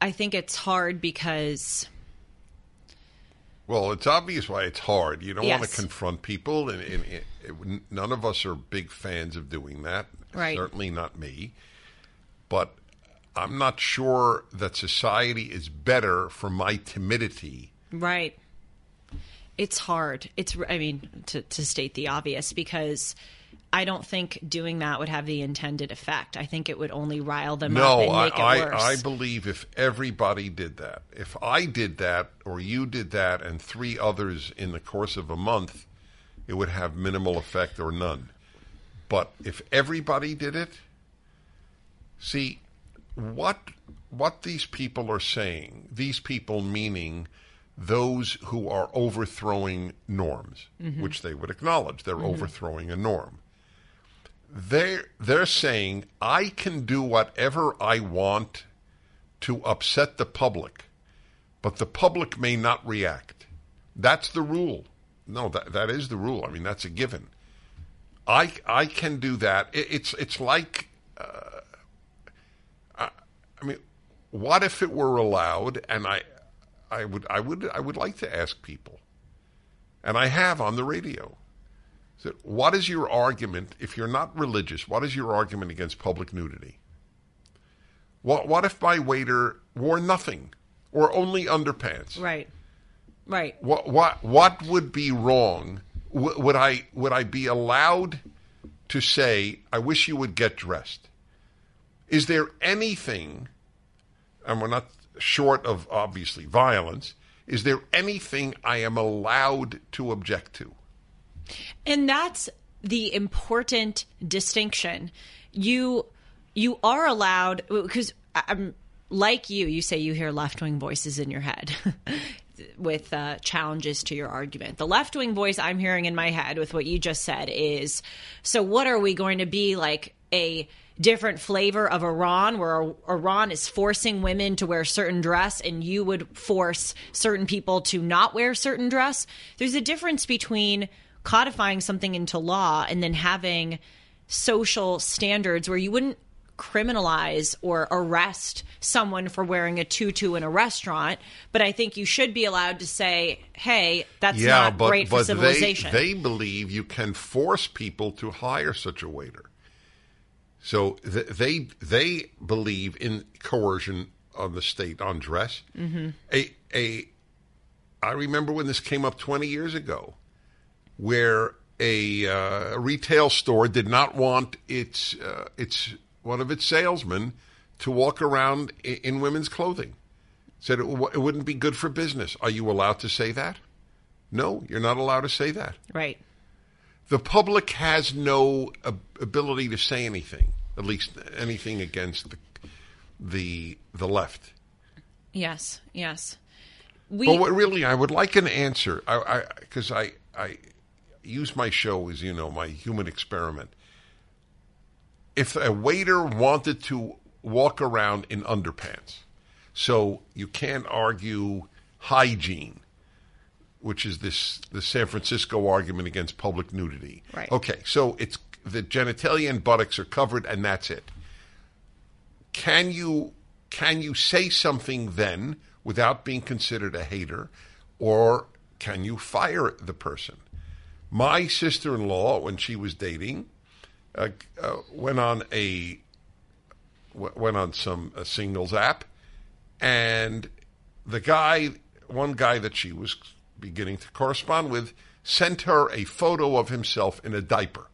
I think it's hard because. Well, it's obvious why it's hard. You don't Yes. want to confront people, and, and it, it, none of us are big fans of doing that. Right. Certainly not me. But I'm not sure that society is better for my timidity. Right. It's hard. It's, I mean, to, to state the obvious, because I don't think doing that would have the intended effect. I think it would only rile them up No, and I, make it I, worse. I believe if everybody did that, if I did that, or you did that, and three others in the course of a month, it would have minimal effect or none. But if everybody did it, see what what these people are saying. These people meaning those who are overthrowing norms, mm-hmm. which they would acknowledge they're mm-hmm. overthrowing a norm they're they're saying I can do whatever I want to upset the public, but the public may not react. That's the rule. No, that that is the rule. I mean, that's a given. I I can do that. It, it's it's like, uh, I, I mean, what if it were allowed? And I I would I would I would like to ask people, and I have on the radio. So what is your argument if you're not religious? What is your argument against public nudity? What what if my waiter wore nothing or only underpants? right. Right. What what what would be wrong? W- would I would I be allowed to say I wish you would get dressed? Is there anything and we're not short of obviously violence, is there anything I am allowed to object to? And that's the important distinction. You you are allowed because I'm like you. You say you hear left wing voices in your head with uh, challenges to your argument. The left wing voice I'm hearing in my head with what you just said is so. What are we going to be like a different flavor of Iran, where Iran is forcing women to wear certain dress, and you would force certain people to not wear certain dress? There's a difference between codifying something into law and then having social standards where you wouldn't criminalize or arrest someone for wearing a tutu in a restaurant, but I think you should be allowed to say, "Hey, that's yeah, not but, great for civilization." They, they believe you can force people to hire such a waiter. So th- they they believe in coercion on the state on dress. Mm-hmm. A a I remember when this came up 20 years ago, where a uh, retail store did not want its uh, its one of its salesmen to walk around in, in women's clothing. Said it, w- it wouldn't be good for business. Are you allowed to say that? No, you're not allowed to say that. right. The public has no ab- ability to say anything, at least anything against the the, the left. Yes. Yes. We But what really, I would like an answer, I because I, I use my show as you know my human experiment. If a waiter wanted to walk around in underpants, so you can't argue hygiene, which is this the San Francisco argument against public nudity. Right. Okay, so it's the genitalia and buttocks are covered, and that's it. Can you can you say something then without being considered a hater, or can you fire the person? My sister in law, when she was dating, uh, uh, went on a w- went on some a singles app, and the guy, one guy that she was beginning to correspond with, sent her a photo of himself in a diaper.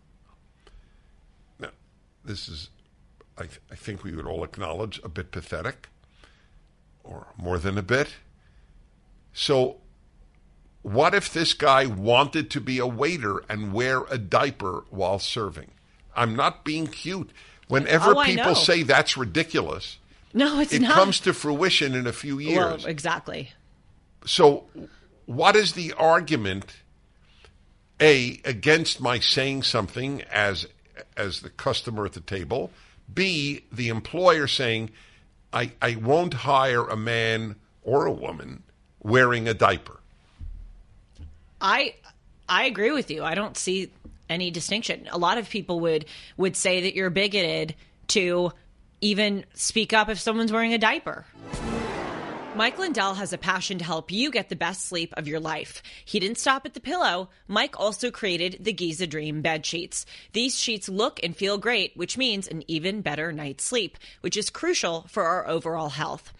Now, this is, I, th- I think we would all acknowledge, a bit pathetic, or more than a bit. So, what if this guy wanted to be a waiter and wear a diaper while serving? I'm not being cute. Whenever Oh, people say that's ridiculous, No, it's it not. comes to fruition in a few years. well, exactly. So, what is the argument? A against my saying something as as the customer at the table. B the employer saying, I I won't hire a man or a woman wearing a diaper. I I agree with you. I don't see any distinction. A lot of people would would say that you're bigoted to even speak up if someone's wearing a diaper. Mike Lindell has a passion to help you get the best sleep of your life. He didn't stop at the pillow. Mike also created the Giza Dream bed sheets. These sheets look and feel great, which means an even better night's sleep, which is crucial for our overall health.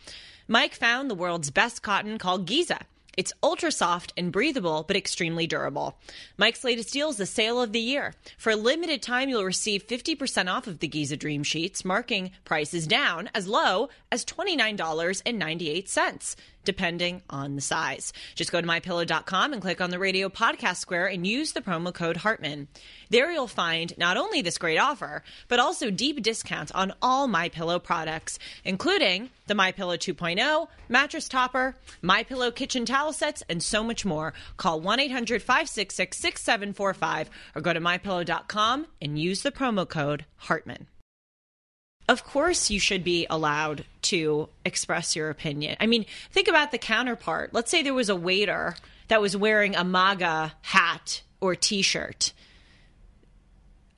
Mike found the world's best cotton called Giza. It's ultra soft and breathable, but extremely durable. Mike's latest deal is the sale of the year. For a limited time, you'll receive 50% off of the Giza Dream Sheets, marking prices down as low as $29.98, depending on the size. Just go to mypillow.com and click on the radio podcast square and use the promo code Hartman. There you'll find not only this great offer, but also deep discounts on all My Pillow products, including the My Pillow 2.0, mattress topper, My Pillow kitchen towel sets, and so much more. Call 1-800-566-6745 or go to mypillow.com and use the promo code Hartman. Of course, you should be allowed to express your opinion. I mean, think about the counterpart. Let's say there was a waiter that was wearing a MAGA hat or t shirt.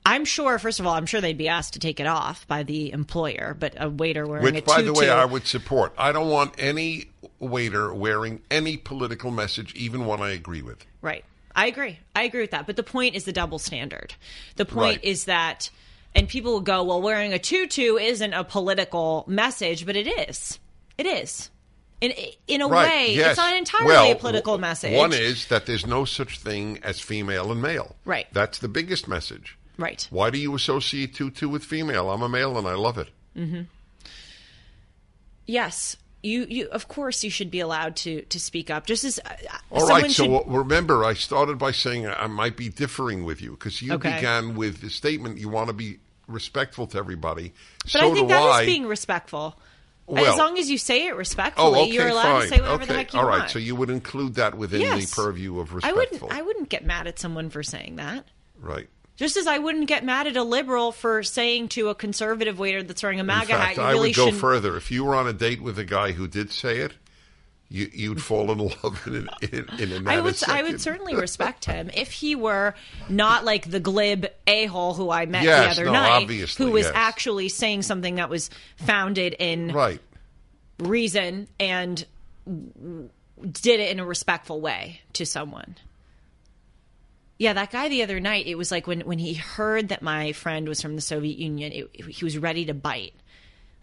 I'm sure, first of all, I'm sure they'd be asked to take it off by the employer, but a waiter wearing a Which, by the way, I would support. I don't want any waiter wearing any political message, even one I agree with. Right. I agree. I agree with that. But the point is the double standard. The point Right. is that, and people will go, well, wearing a tutu isn't a political message, but it is. It is. In, in a Right. way, yes. it's not entirely well, a political message. One is that there's no such thing as female and male. Right. That's the biggest message. Right. Why do you associate tutu with female? I'm a male and I love it. Yes. You, you, of course, you should be allowed to to speak up. Just as uh, All someone right. should, So remember, I started by saying I might be differing with you because you Okay. began with the statement you want to be respectful to everybody. but so I think that is I. being respectful. Well- as long as you say it respectfully, Oh, okay, you're allowed fine. to say whatever okay. the heck you want. All right, want. so you would include that within yes. the purview of I respectful, wouldn't. I wouldn't get mad at someone for saying that. right? Just as I wouldn't get mad at a liberal for saying to a conservative waiter that's wearing a MAGA fact, hat, you I really would go further. If you were on a date with a guy who did say it, you, you'd fall in love in, in, in a I would. I would certainly respect him if he were not like the glib a hole who I met Yes, the other no, night, who was yes. actually saying something that was founded in Right. reason and did it in a respectful way to someone. Yeah, that guy the other night, it was like when, when he heard that my friend was from the Soviet Union, it, it- he was ready to bite.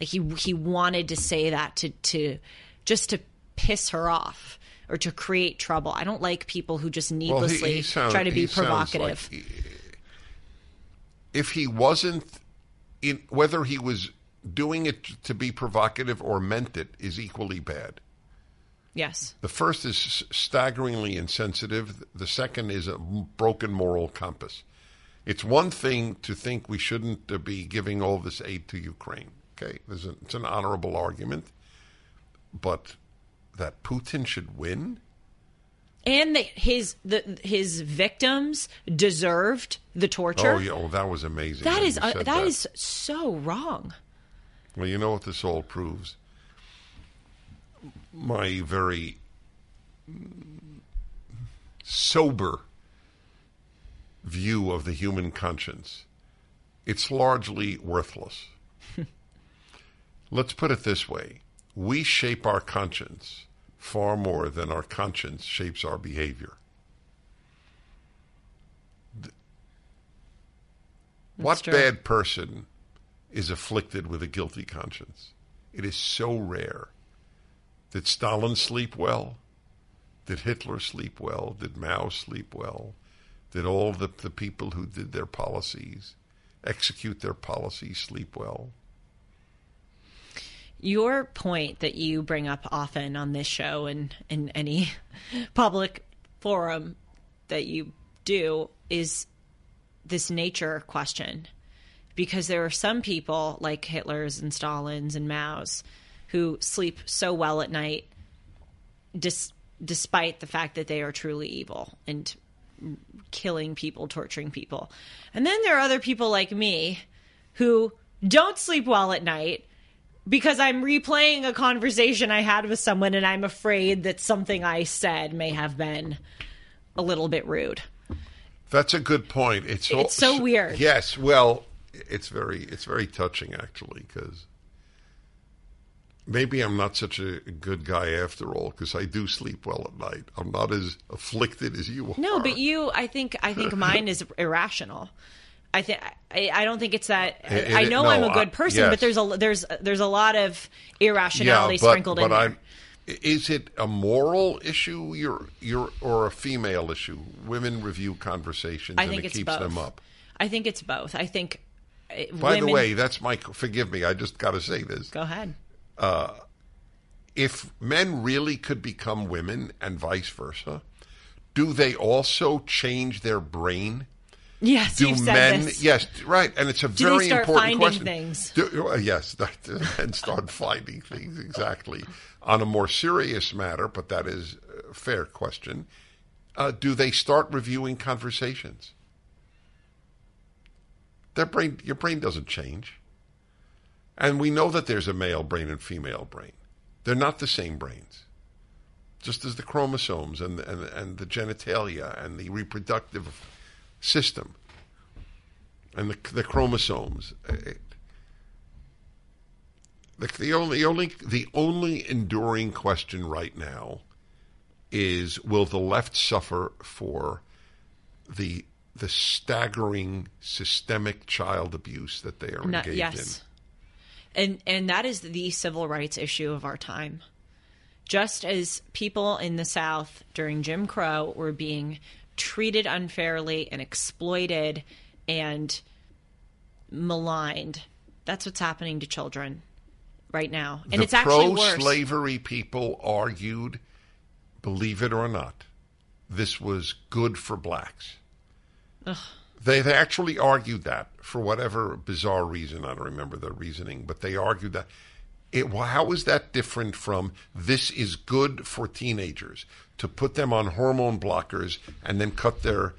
Like he he wanted to say that to to just to piss her off or to create trouble. I don't like people who just Well, he, needlessly he sound- try to be provocative. like he- if he wasn't in, whether he was doing it to be provocative or meant it is equally bad. yes. The first is staggeringly insensitive. The second is a broken moral compass. It's one thing to think we shouldn't uh, be giving all this aid to Ukraine. Okay, There's a, it's an honorable argument, but that Putin should win. And that his the his victims deserved the torture. Oh yeah, oh, that was amazing. That is uh, said that is so wrong. Well, you know what this all proves? My very sober view of the human conscience. It's largely worthless. Let's put it this way we shape our conscience far more than our conscience shapes our behavior. what true. bad person is afflicted with a guilty conscience? It is so rare. Did Stalin sleep well? Did Hitler sleep well? Did Mao sleep well? Did all the, the people who did their policies, execute their policies, sleep well? Your point that you bring up often on this show and in any public forum that you do is this nature question. Because there are some people like Hitler's and Stalin's and Mao's who sleep so well at night dis- despite the fact that they are truly evil and killing people, torturing people. And then there are other people like me who don't sleep well at night because I'm replaying a conversation I had with someone and I'm afraid that something I said may have been a little bit rude. That's a good point. It's all- It's so weird. Yes, well, it's very it's very touching actually because maybe I'm not such a good guy after all because I do sleep well at night. I'm not as afflicted as you are. No, but you, I think, I think mine is irrational. I think I, I don't think it's that. I, It- I know no, I'm a good person, yes. but there's a there's there's a lot of irrationality yeah, but, sprinkled but in. I'm. Is it a moral issue, you're, you're, or a female issue? Women review conversations I and think it keeps both. them up. I think it's both. I think. uh, By women, the way, that's my. Forgive me, I just got to say this. go ahead. if men really could become women and vice versa, do they also change their brain? Yes, Do men? this. Yes, right, and it's a Do very they start important finding question. things? Do, uh, yes, that, and start finding things exactly. On a more serious matter, but that is a fair question. Uh, do they start reviewing conversations? Their brain, your brain doesn't change, and we know that there's a male brain and female brain. They're not the same brains. Just as the chromosomes and and, and the genitalia and the reproductive system and the, the chromosomes. Uh, the, the only the only the only enduring question right now is will the left suffer for the the staggering systemic child abuse that they are Not- engaged yes. And and that is the civil rights issue of our time. Just as people in the South during Jim Crow were being treated unfairly and exploited and maligned, that's what's happening to children right now. And the it's actually worse. pro-slavery people argued, believe it or not, this was good for blacks. They, they actually argued that for whatever bizarre reason. I don't remember the reasoning, but they argued that. It, how is that different from this is good for teenagers to put them on hormone blockers and then cut their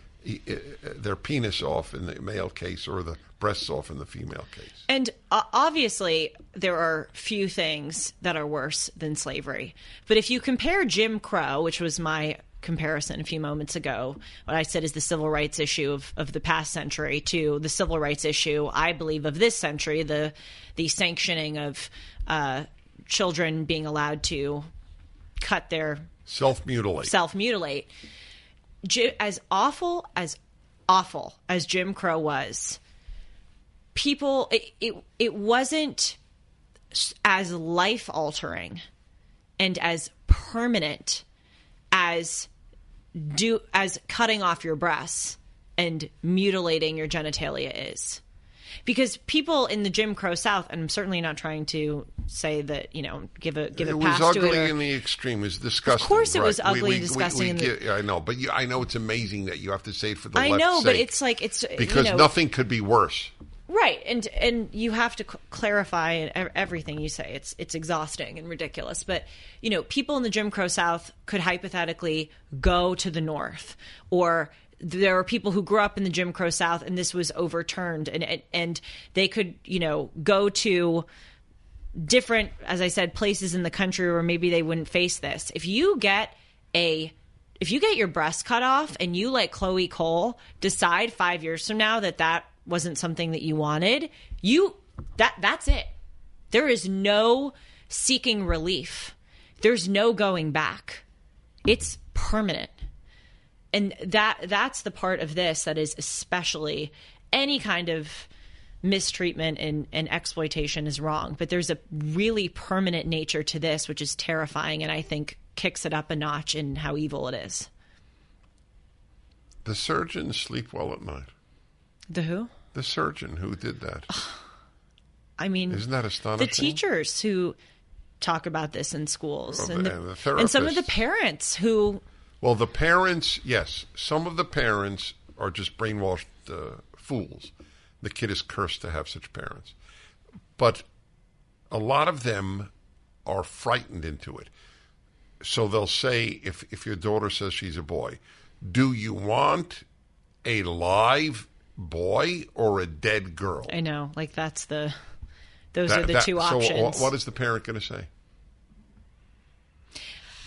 their penis off in the male case or the breasts off in the female case? And uh, obviously, there are few things that are worse than slavery. But if you compare Jim Crow, which was my comparison a few moments ago, what I said is the civil rights issue of, of the past century, to the civil rights issue, I believe, of this century, the the sanctioning of uh, children being allowed to cut their Self mutilate. self mutilate. As awful as awful as Jim Crow was, people it it, it wasn't as life altering and as permanent as do as cutting off your breasts and mutilating your genitalia is because people in the Jim Crow South, and I'm certainly not trying to say that you know give a give a It pass to ugly it. or- in the extreme. It was disgusting. Of course it was right. ugly and disgusting in the- get- I know, but you, I know it's amazing that you have to say it for the I know, but it's like it's because you know, nothing could be worse. Right, and and you have to cl- clarify everything you say. It's it's exhausting and ridiculous. But you know, people in the Jim Crow South could hypothetically go to the North, or there are people who grew up in the Jim Crow South, and this was overturned, and and, and they could you know go to different, as I said, places in the country where maybe they wouldn't face this. If you get a if you get your breast cut off and you like Chloe Cole decide 5 years from now that that wasn't something that you wanted, you that that's it. There is no seeking relief. There's no going back. It's permanent. And that that's the part of this that is especially any kind of mistreatment and, and exploitation is wrong, but there's a really permanent nature to this, which is terrifying, and I think kicks it up a notch in how evil it is. The surgeons sleep well at night. The who? The surgeon who did that. I mean, Isn't that astonishing? the teachers who talk about this in schools Well, and, the- the, and some of the parents who Well, the parents, yes, some of the parents are just brainwashed uh, fools. The kid is cursed to have such parents. But a lot of them are frightened into it. So they'll say, if, if your daughter says she's a boy, do you want a live boy or a dead girl? I know, like that's the those That- are the that- two so options. wh- what is the parent going to say?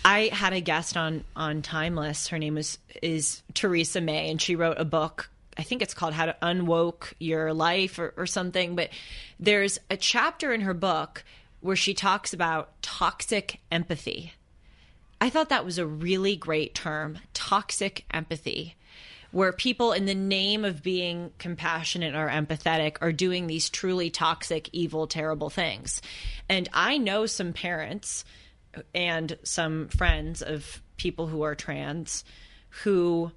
I had a guest on on Timeless. Her name is is Teresa May, and she wrote a book. I think it's called How to Unwoke Your Life or, or something. But there's a chapter in her book where she talks about toxic empathy. I thought that was a really great term, toxic empathy, where people, in the name of being compassionate or empathetic, are doing these truly toxic, evil, terrible things. And I know some parents and some friends of people who are trans who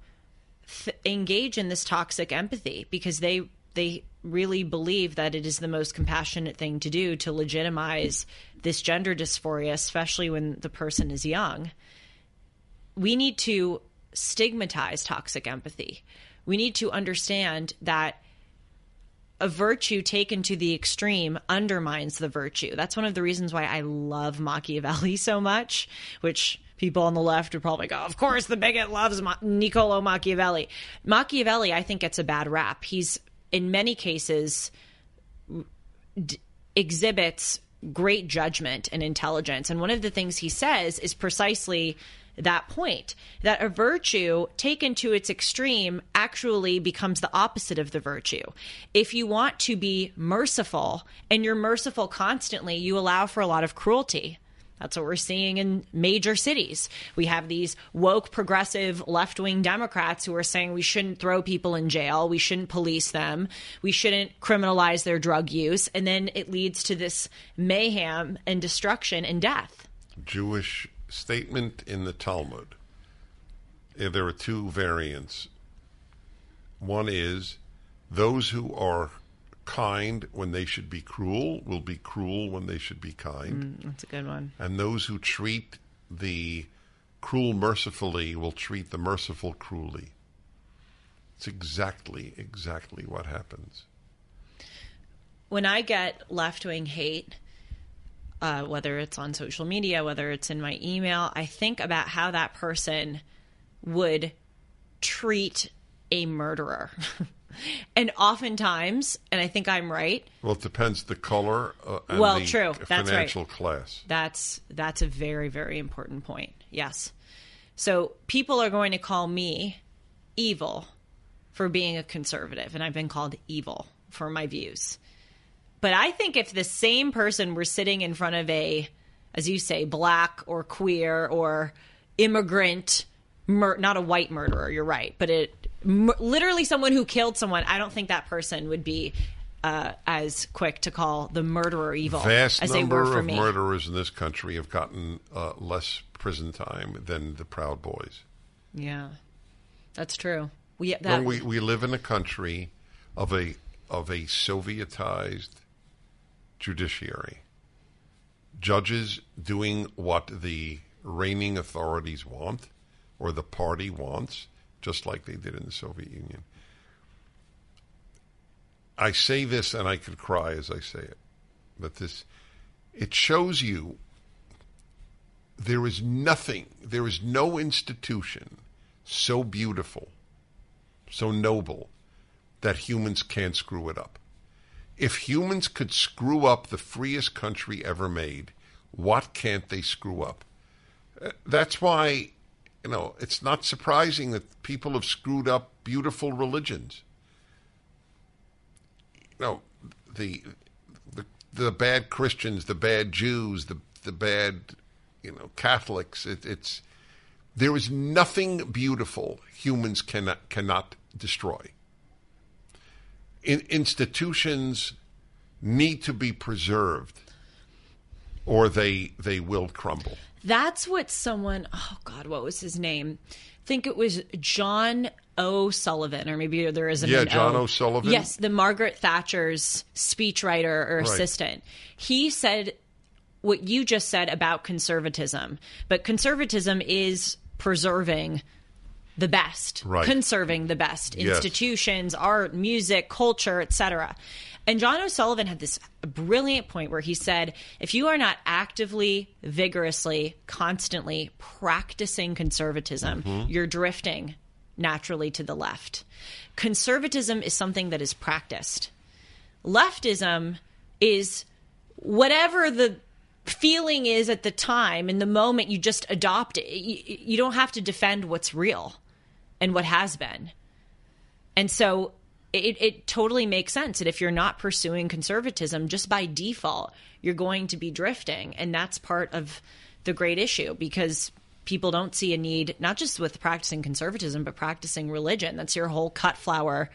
th- engage in this toxic empathy because they they really believe that it is the most compassionate thing to do to legitimize this gender dysphoria especially when the person is young. We need to stigmatize toxic empathy. We need to understand that a virtue taken to the extreme undermines the virtue. That's one of the reasons why I love Machiavelli so much, which people on the left would probably go, of course, the bigot loves Ma- Niccolo Machiavelli. Machiavelli, I think, gets a bad rap. He's, in many cases, d- exhibits great judgment and intelligence. And one of the things he says is precisely that point that a virtue taken to its extreme actually becomes the opposite of the virtue. If you want to be merciful and you're merciful constantly, you allow for a lot of cruelty. That's what we're seeing in major cities. We have these woke, progressive, left wing Democrats who are saying we shouldn't throw people in jail, we shouldn't police them, we shouldn't criminalize their drug use. And then it leads to this mayhem and destruction and death. Jewish statement in the Talmud. Eh, There are two variants. One is those who are kind when they should be cruel will be cruel when they should be kind. That's a good one. And those who treat the cruel mercifully will treat the merciful cruelly. It's exactly, exactly what happens. when I get left wing hate, uh, whether it's on social media, whether it's in my email, I think about how that person would treat a murderer. and oftentimes, and I think I'm right, Well, it depends the color uh, and Well, the true. That's right. financial class. That's that's a very very important point. Yes. So people are going to call me evil for being a conservative and I've been called evil for my views. But I think if the same person were sitting in front of a as you say black or queer or immigrant mur- not a white murderer, you're right, but it m- literally someone who killed someone, I don't think that person would be uh, as quick to call the murderer evil vast as they number were for of me. murderers in this country have gotten uh, less prison time than the Proud Boys. Yeah, that's true. We that we we live in a country of a of a Sovietized judiciary. Judges doing what the reigning authorities want or the party wants, just like they did in the Soviet Union. I say this and I could cry as I say it. But this it shows you there is nothing, there is no institution so beautiful, so noble, that humans can't screw it up. If humans could screw up the freest country ever made, what can't they screw up? Uh, That's why, you know, it's not surprising that people have screwed up beautiful religions. You know, the the, the bad Christians, the bad Jews, the the bad, you know, Catholics. It, it's there is nothing beautiful humans cannot cannot destroy. In, institutions need to be preserved, or they they will crumble. That's what someone, oh God, what was his name? I think it was John O'Sullivan, or maybe there isn't Yeah, John O. O'Sullivan? Yes, the Margaret Thatcher's speechwriter or assistant. He said what you just said about conservatism, but conservatism is preserving the best, Right. conserving the best Yes. institutions, art, music, culture, etc. And John O'Sullivan had this brilliant point where he said, if you are not actively, vigorously, constantly practicing conservatism, Mm-hmm. you're drifting naturally to the left. Conservatism is something that is practiced. Leftism is whatever the feeling is at the time in the moment you just adopt it you, you don't have to defend what's real and what has been. And so it, it totally makes sense that if you're not pursuing conservatism just by default you're going to be drifting. And that's part of the great issue because people don't see a need not just with practicing conservatism but practicing religion. That's your whole cut flower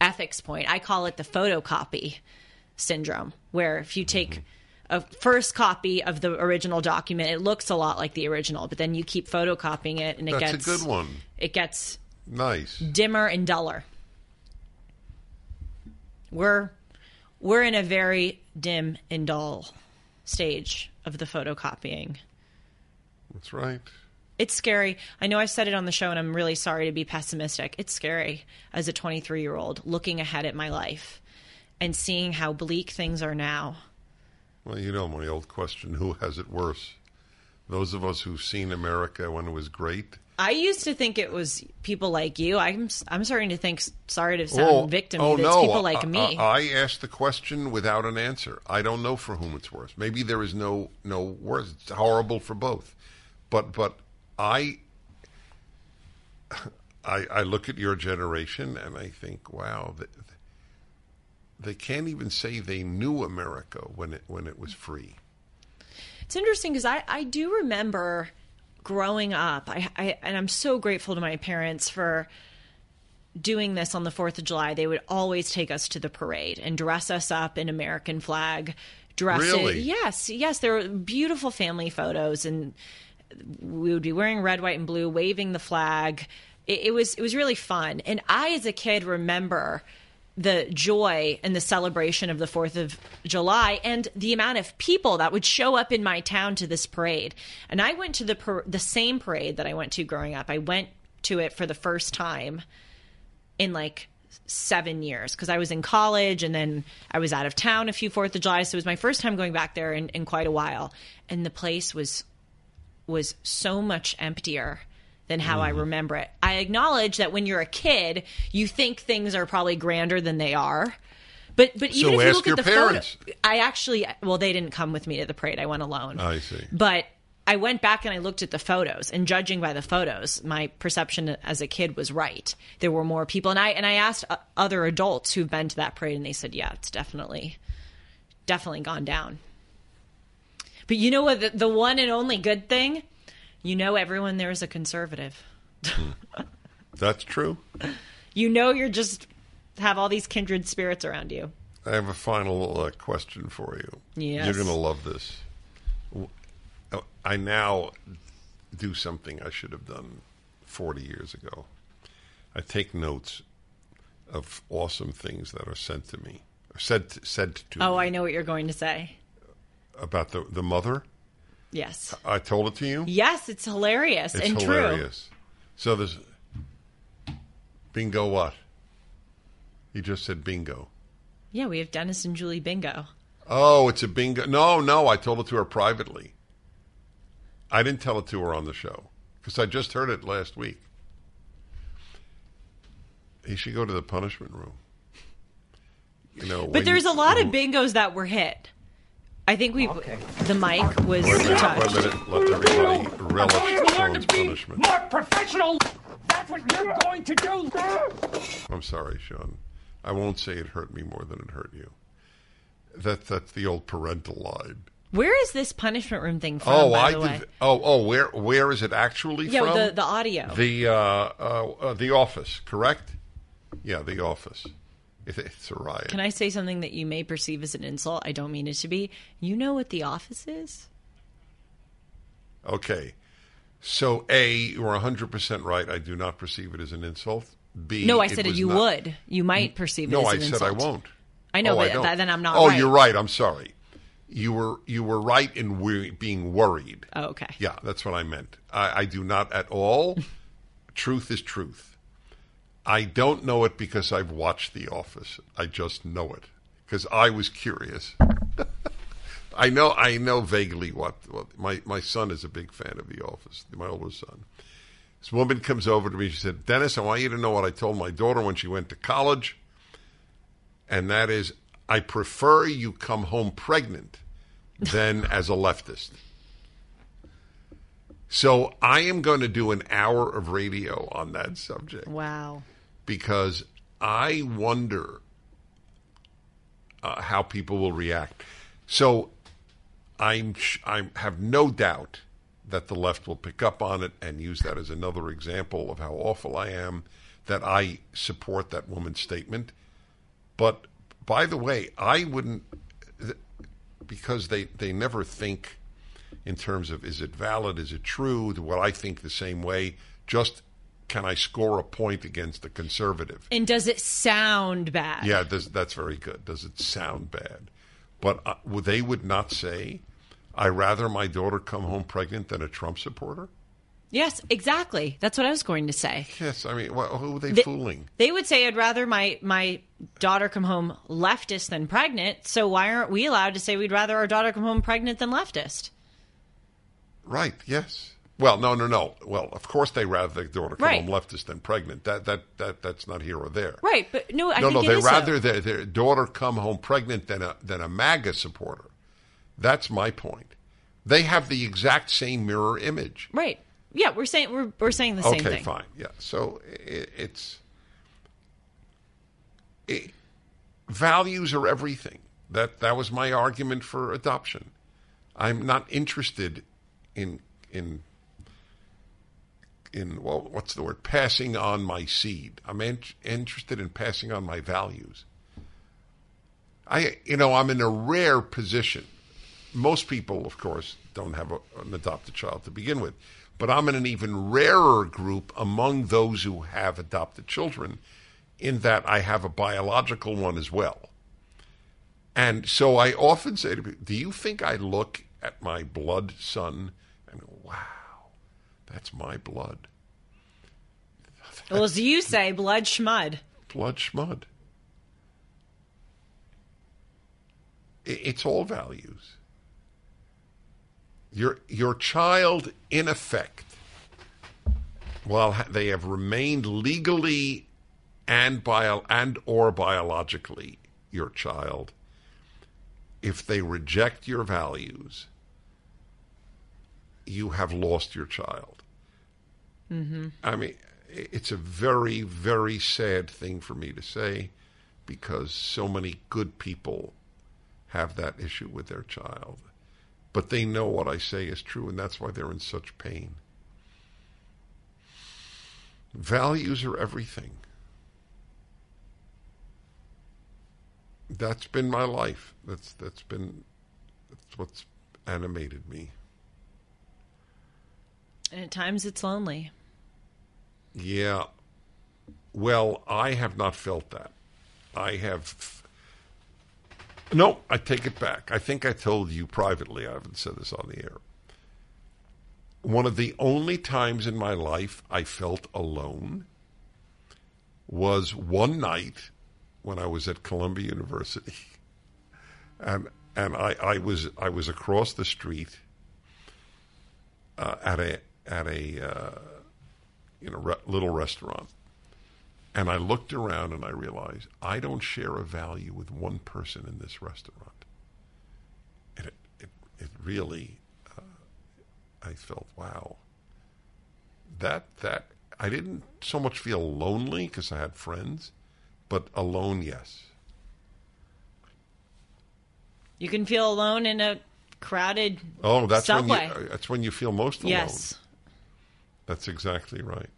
ethics point. I call it the photocopy syndrome where if you take a first copy of the original document it looks a lot like the original but then you keep photocopying it and it That's a good one. it gets Nice. dimmer and duller we're we're in a very dim and dull stage of the photocopying That's right. it's scary. I know I said it on the show, and I'm really sorry to be pessimistic. It's scary as a 23 year old looking ahead at my life and seeing how bleak things are now. Well, you know my old question: Who has it worse? Those of us who've seen America when it was great. I used to think it was people like you. I'm I'm starting to think. Sorry to sound victim, oh but no! it's people I- like me. I, I asked the question without an answer. I don't know for whom it's worse. Maybe there is no no worse. It's horrible for both. But but I I, I look at your generation and I think, wow, they, they can't even say they knew America when it when it was free. It's interesting because I, I do remember growing up, I, I and I'm so grateful to my parents for doing this on the Fourth of July. They would always take us to the parade and dress us up in American flag. Dress Really? yes, yes. There were beautiful family photos, and we would be wearing red, white, and blue, waving the flag. It, it was it was really fun, and I, as a kid, remember the joy and the celebration of the Fourth of July, and the amount of people that would show up in my town to this parade. And I went to the par- the same parade that I went to growing up. I went to it for the first time in like seven years because I was in college and then I was out of town a few Fourth of July. So it was my first time going back there in, in quite a while. And the place was was so much emptier than how I remember it. I acknowledge that when you're a kid, you think things are probably grander than they are. But but even So if you look at the parents. photo, I actually well they didn't come with me to the parade. I went alone. I see. But I went back and I looked at the photos, and judging by the photos, my perception as a kid was right. There were more people, and I and I asked uh, other adults who've been to that parade, and they said, "Yeah, it's definitely, definitely gone down." But you know what? The, the one and only good thing, you know, everyone there is a conservative. That's true. You know, you're just have all these kindred spirits around you. I have a final uh, question for you. Yes. You're going to love this. I now do something I should have done 40 years ago. I take notes of awesome things that are sent to me, or said said to me. Oh, me I know what you're going to say. about the the mother. Yes, I told it to you. yes, it's hilarious It's and true. hilarious. So there's bingo. What? You just said bingo. Yeah, we have Dennis and Julie Bingo. Oh, it's a bingo. No, no, I told it to her privately. I didn't tell it to her on the show because I just heard it last week. He should go to the punishment room. You know, But there's a lot of bingos that were hit. I think we the mic was Wait a minute, touched. wait a minute. Let everybody relish Sean's punishment. more professional. That's what you're going to do. I'm sorry, Sean. I won't say it hurt me more than it hurt you. That that's the old parental line. Where is this punishment room thing from? Oh, by I the did. way? Oh, oh, where where is it actually Yeah, from? the the audio. The uh, uh, uh, the office, correct? Yeah, the office. It, it's a riot. Can I say something that you may perceive as an insult? I don't mean it to be. You know what The Office is? Okay. So, A, you're 100% right. I do not perceive it as an insult. B, No, I said you not- would. You might perceive it No, as I an insult. I said I won't. I know, Oh, but don't. then I'm not Oh, right. you're right. I'm sorry. You were you were right in we- being worried. Oh, okay. Yeah, that's what I meant. I, I do not at all. truth is truth. I don't know it because I've watched The Office. I just know it because I was curious. I know I know vaguely what, what my my son is a big fan of The Office. My older son. This woman comes over to me. She said, "Dennis, I want you to know what I told my daughter when she went to college, and that is, I prefer you come home pregnant than as a leftist." So I am going to do an hour of radio on that subject Wow. Because I wonder uh, how people will react. So I'm I have no doubt that the left will pick up on it and use that as another example of how awful I am that I support that woman's statement. But by the way, I wouldn't because they they never think in terms of is it valid, is it true, what I think the same way, just can I score a point against a conservative? And does it sound bad? Yeah, does, that's very good. Does it sound bad? But uh, they would not say, I rather my daughter come home pregnant than a Trump supporter. Yes, exactly. That's what I was going to say. Yes, I mean, well, who are they They- fooling? They would say I'd rather my my daughter come home leftist than pregnant. So why aren't we allowed to say we'd rather our daughter come home pregnant than leftist? Right? Yes. Well, no, no, no. Well, of course they rather their daughter come Right. home leftist than pregnant. That that that that's not here or there. Right, but no, I no, no, they rather their, their daughter come home pregnant than a than a MAGA supporter. That's my point. They have the exact same mirror image. Right. Yeah, we're saying we're we're saying the same okay, thing. fine. Yeah. So i it's it, values are everything. That that was my argument for adoption. I'm not interested in in in well, what's the word? Passing on my seed. I'm in, interested in passing on my values. I, you know, I'm in a rare position. Most people, of course, don't have a, an adopted child to begin with, but I'm in an even rarer group among those who have adopted children, in that I have a biological one as well. And so I often say to people, Do you think I look at my blood son and go, wow, that's my blood? Well, as you say, blood schmud. Blood schmud. It's all values. Your, your child, in effect, while they have remained legally and bio- and or biologically your child, if they reject your values, you have lost your child. Mm-hmm. I mean, it's a very, very sad thing for me to say because so many good people have that issue with their child. But they know what I say is true, and that's why they're in such pain. Values are everything. That's been my life. That's that's been that's what's animated me. And at times it's lonely. Yeah. Well, I have not felt that. I have. No, I take it back. I think I told you privately. I haven't said this on the air. One of the only times in my life I felt alone was one night when I was at Columbia University, and and I, I was I was across the street uh, at a at a uh, you a re- little restaurant, and I looked around and I realized I don't share a value with one person in this restaurant. And it it, it really, uh, I felt wow. That that I didn't so much feel lonely because I had friends, but alone, yes. You can feel alone in a crowded Oh, that's subway. when you that's when you feel most alone. yes. That's exactly right.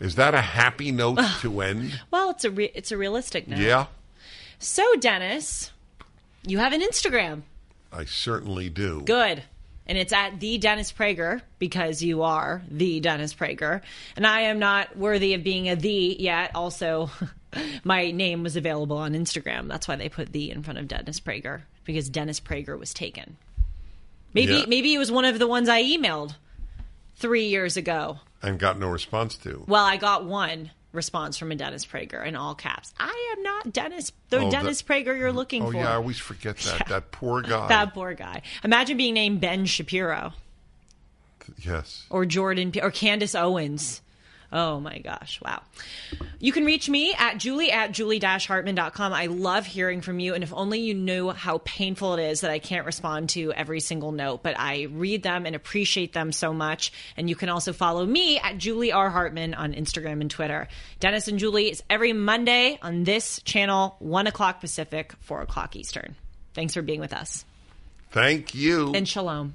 Is that a happy note to end? Well, it's a re- it's a realistic note. Yeah, So, Dennis, you have an Instagram. I certainly do. Good. And it's at the Dennis Prager because you are the Dennis Prager. And I am not worthy of being a the yet. Also, my name was available on Instagram. That's why they put the in front of Dennis Prager because Dennis Prager was taken. Maybe Yeah. maybe it was one of the ones I emailed three years ago. And got no response to. Well, I got one response from a Dennis Prager in all caps. I am not Dennis, the Oh, Dennis that- Prager you're looking Oh for. Oh, yeah, I always forget that. That poor guy. that poor guy. Imagine being named Ben Shapiro. yes. or Jordan or Candace Owens. Oh my gosh, wow. You can reach me at julie at julie-hartman.com. I love hearing from you, and if only you knew how painful it is that I can't respond to every single note, but I read them and appreciate them so much. And you can also follow me at Julie R. Hartman on Instagram and Twitter. Dennis and Julie is every Monday on this channel, 1 o'clock Pacific, 4 o'clock Eastern. Thanks for being with us. Thank you. And shalom.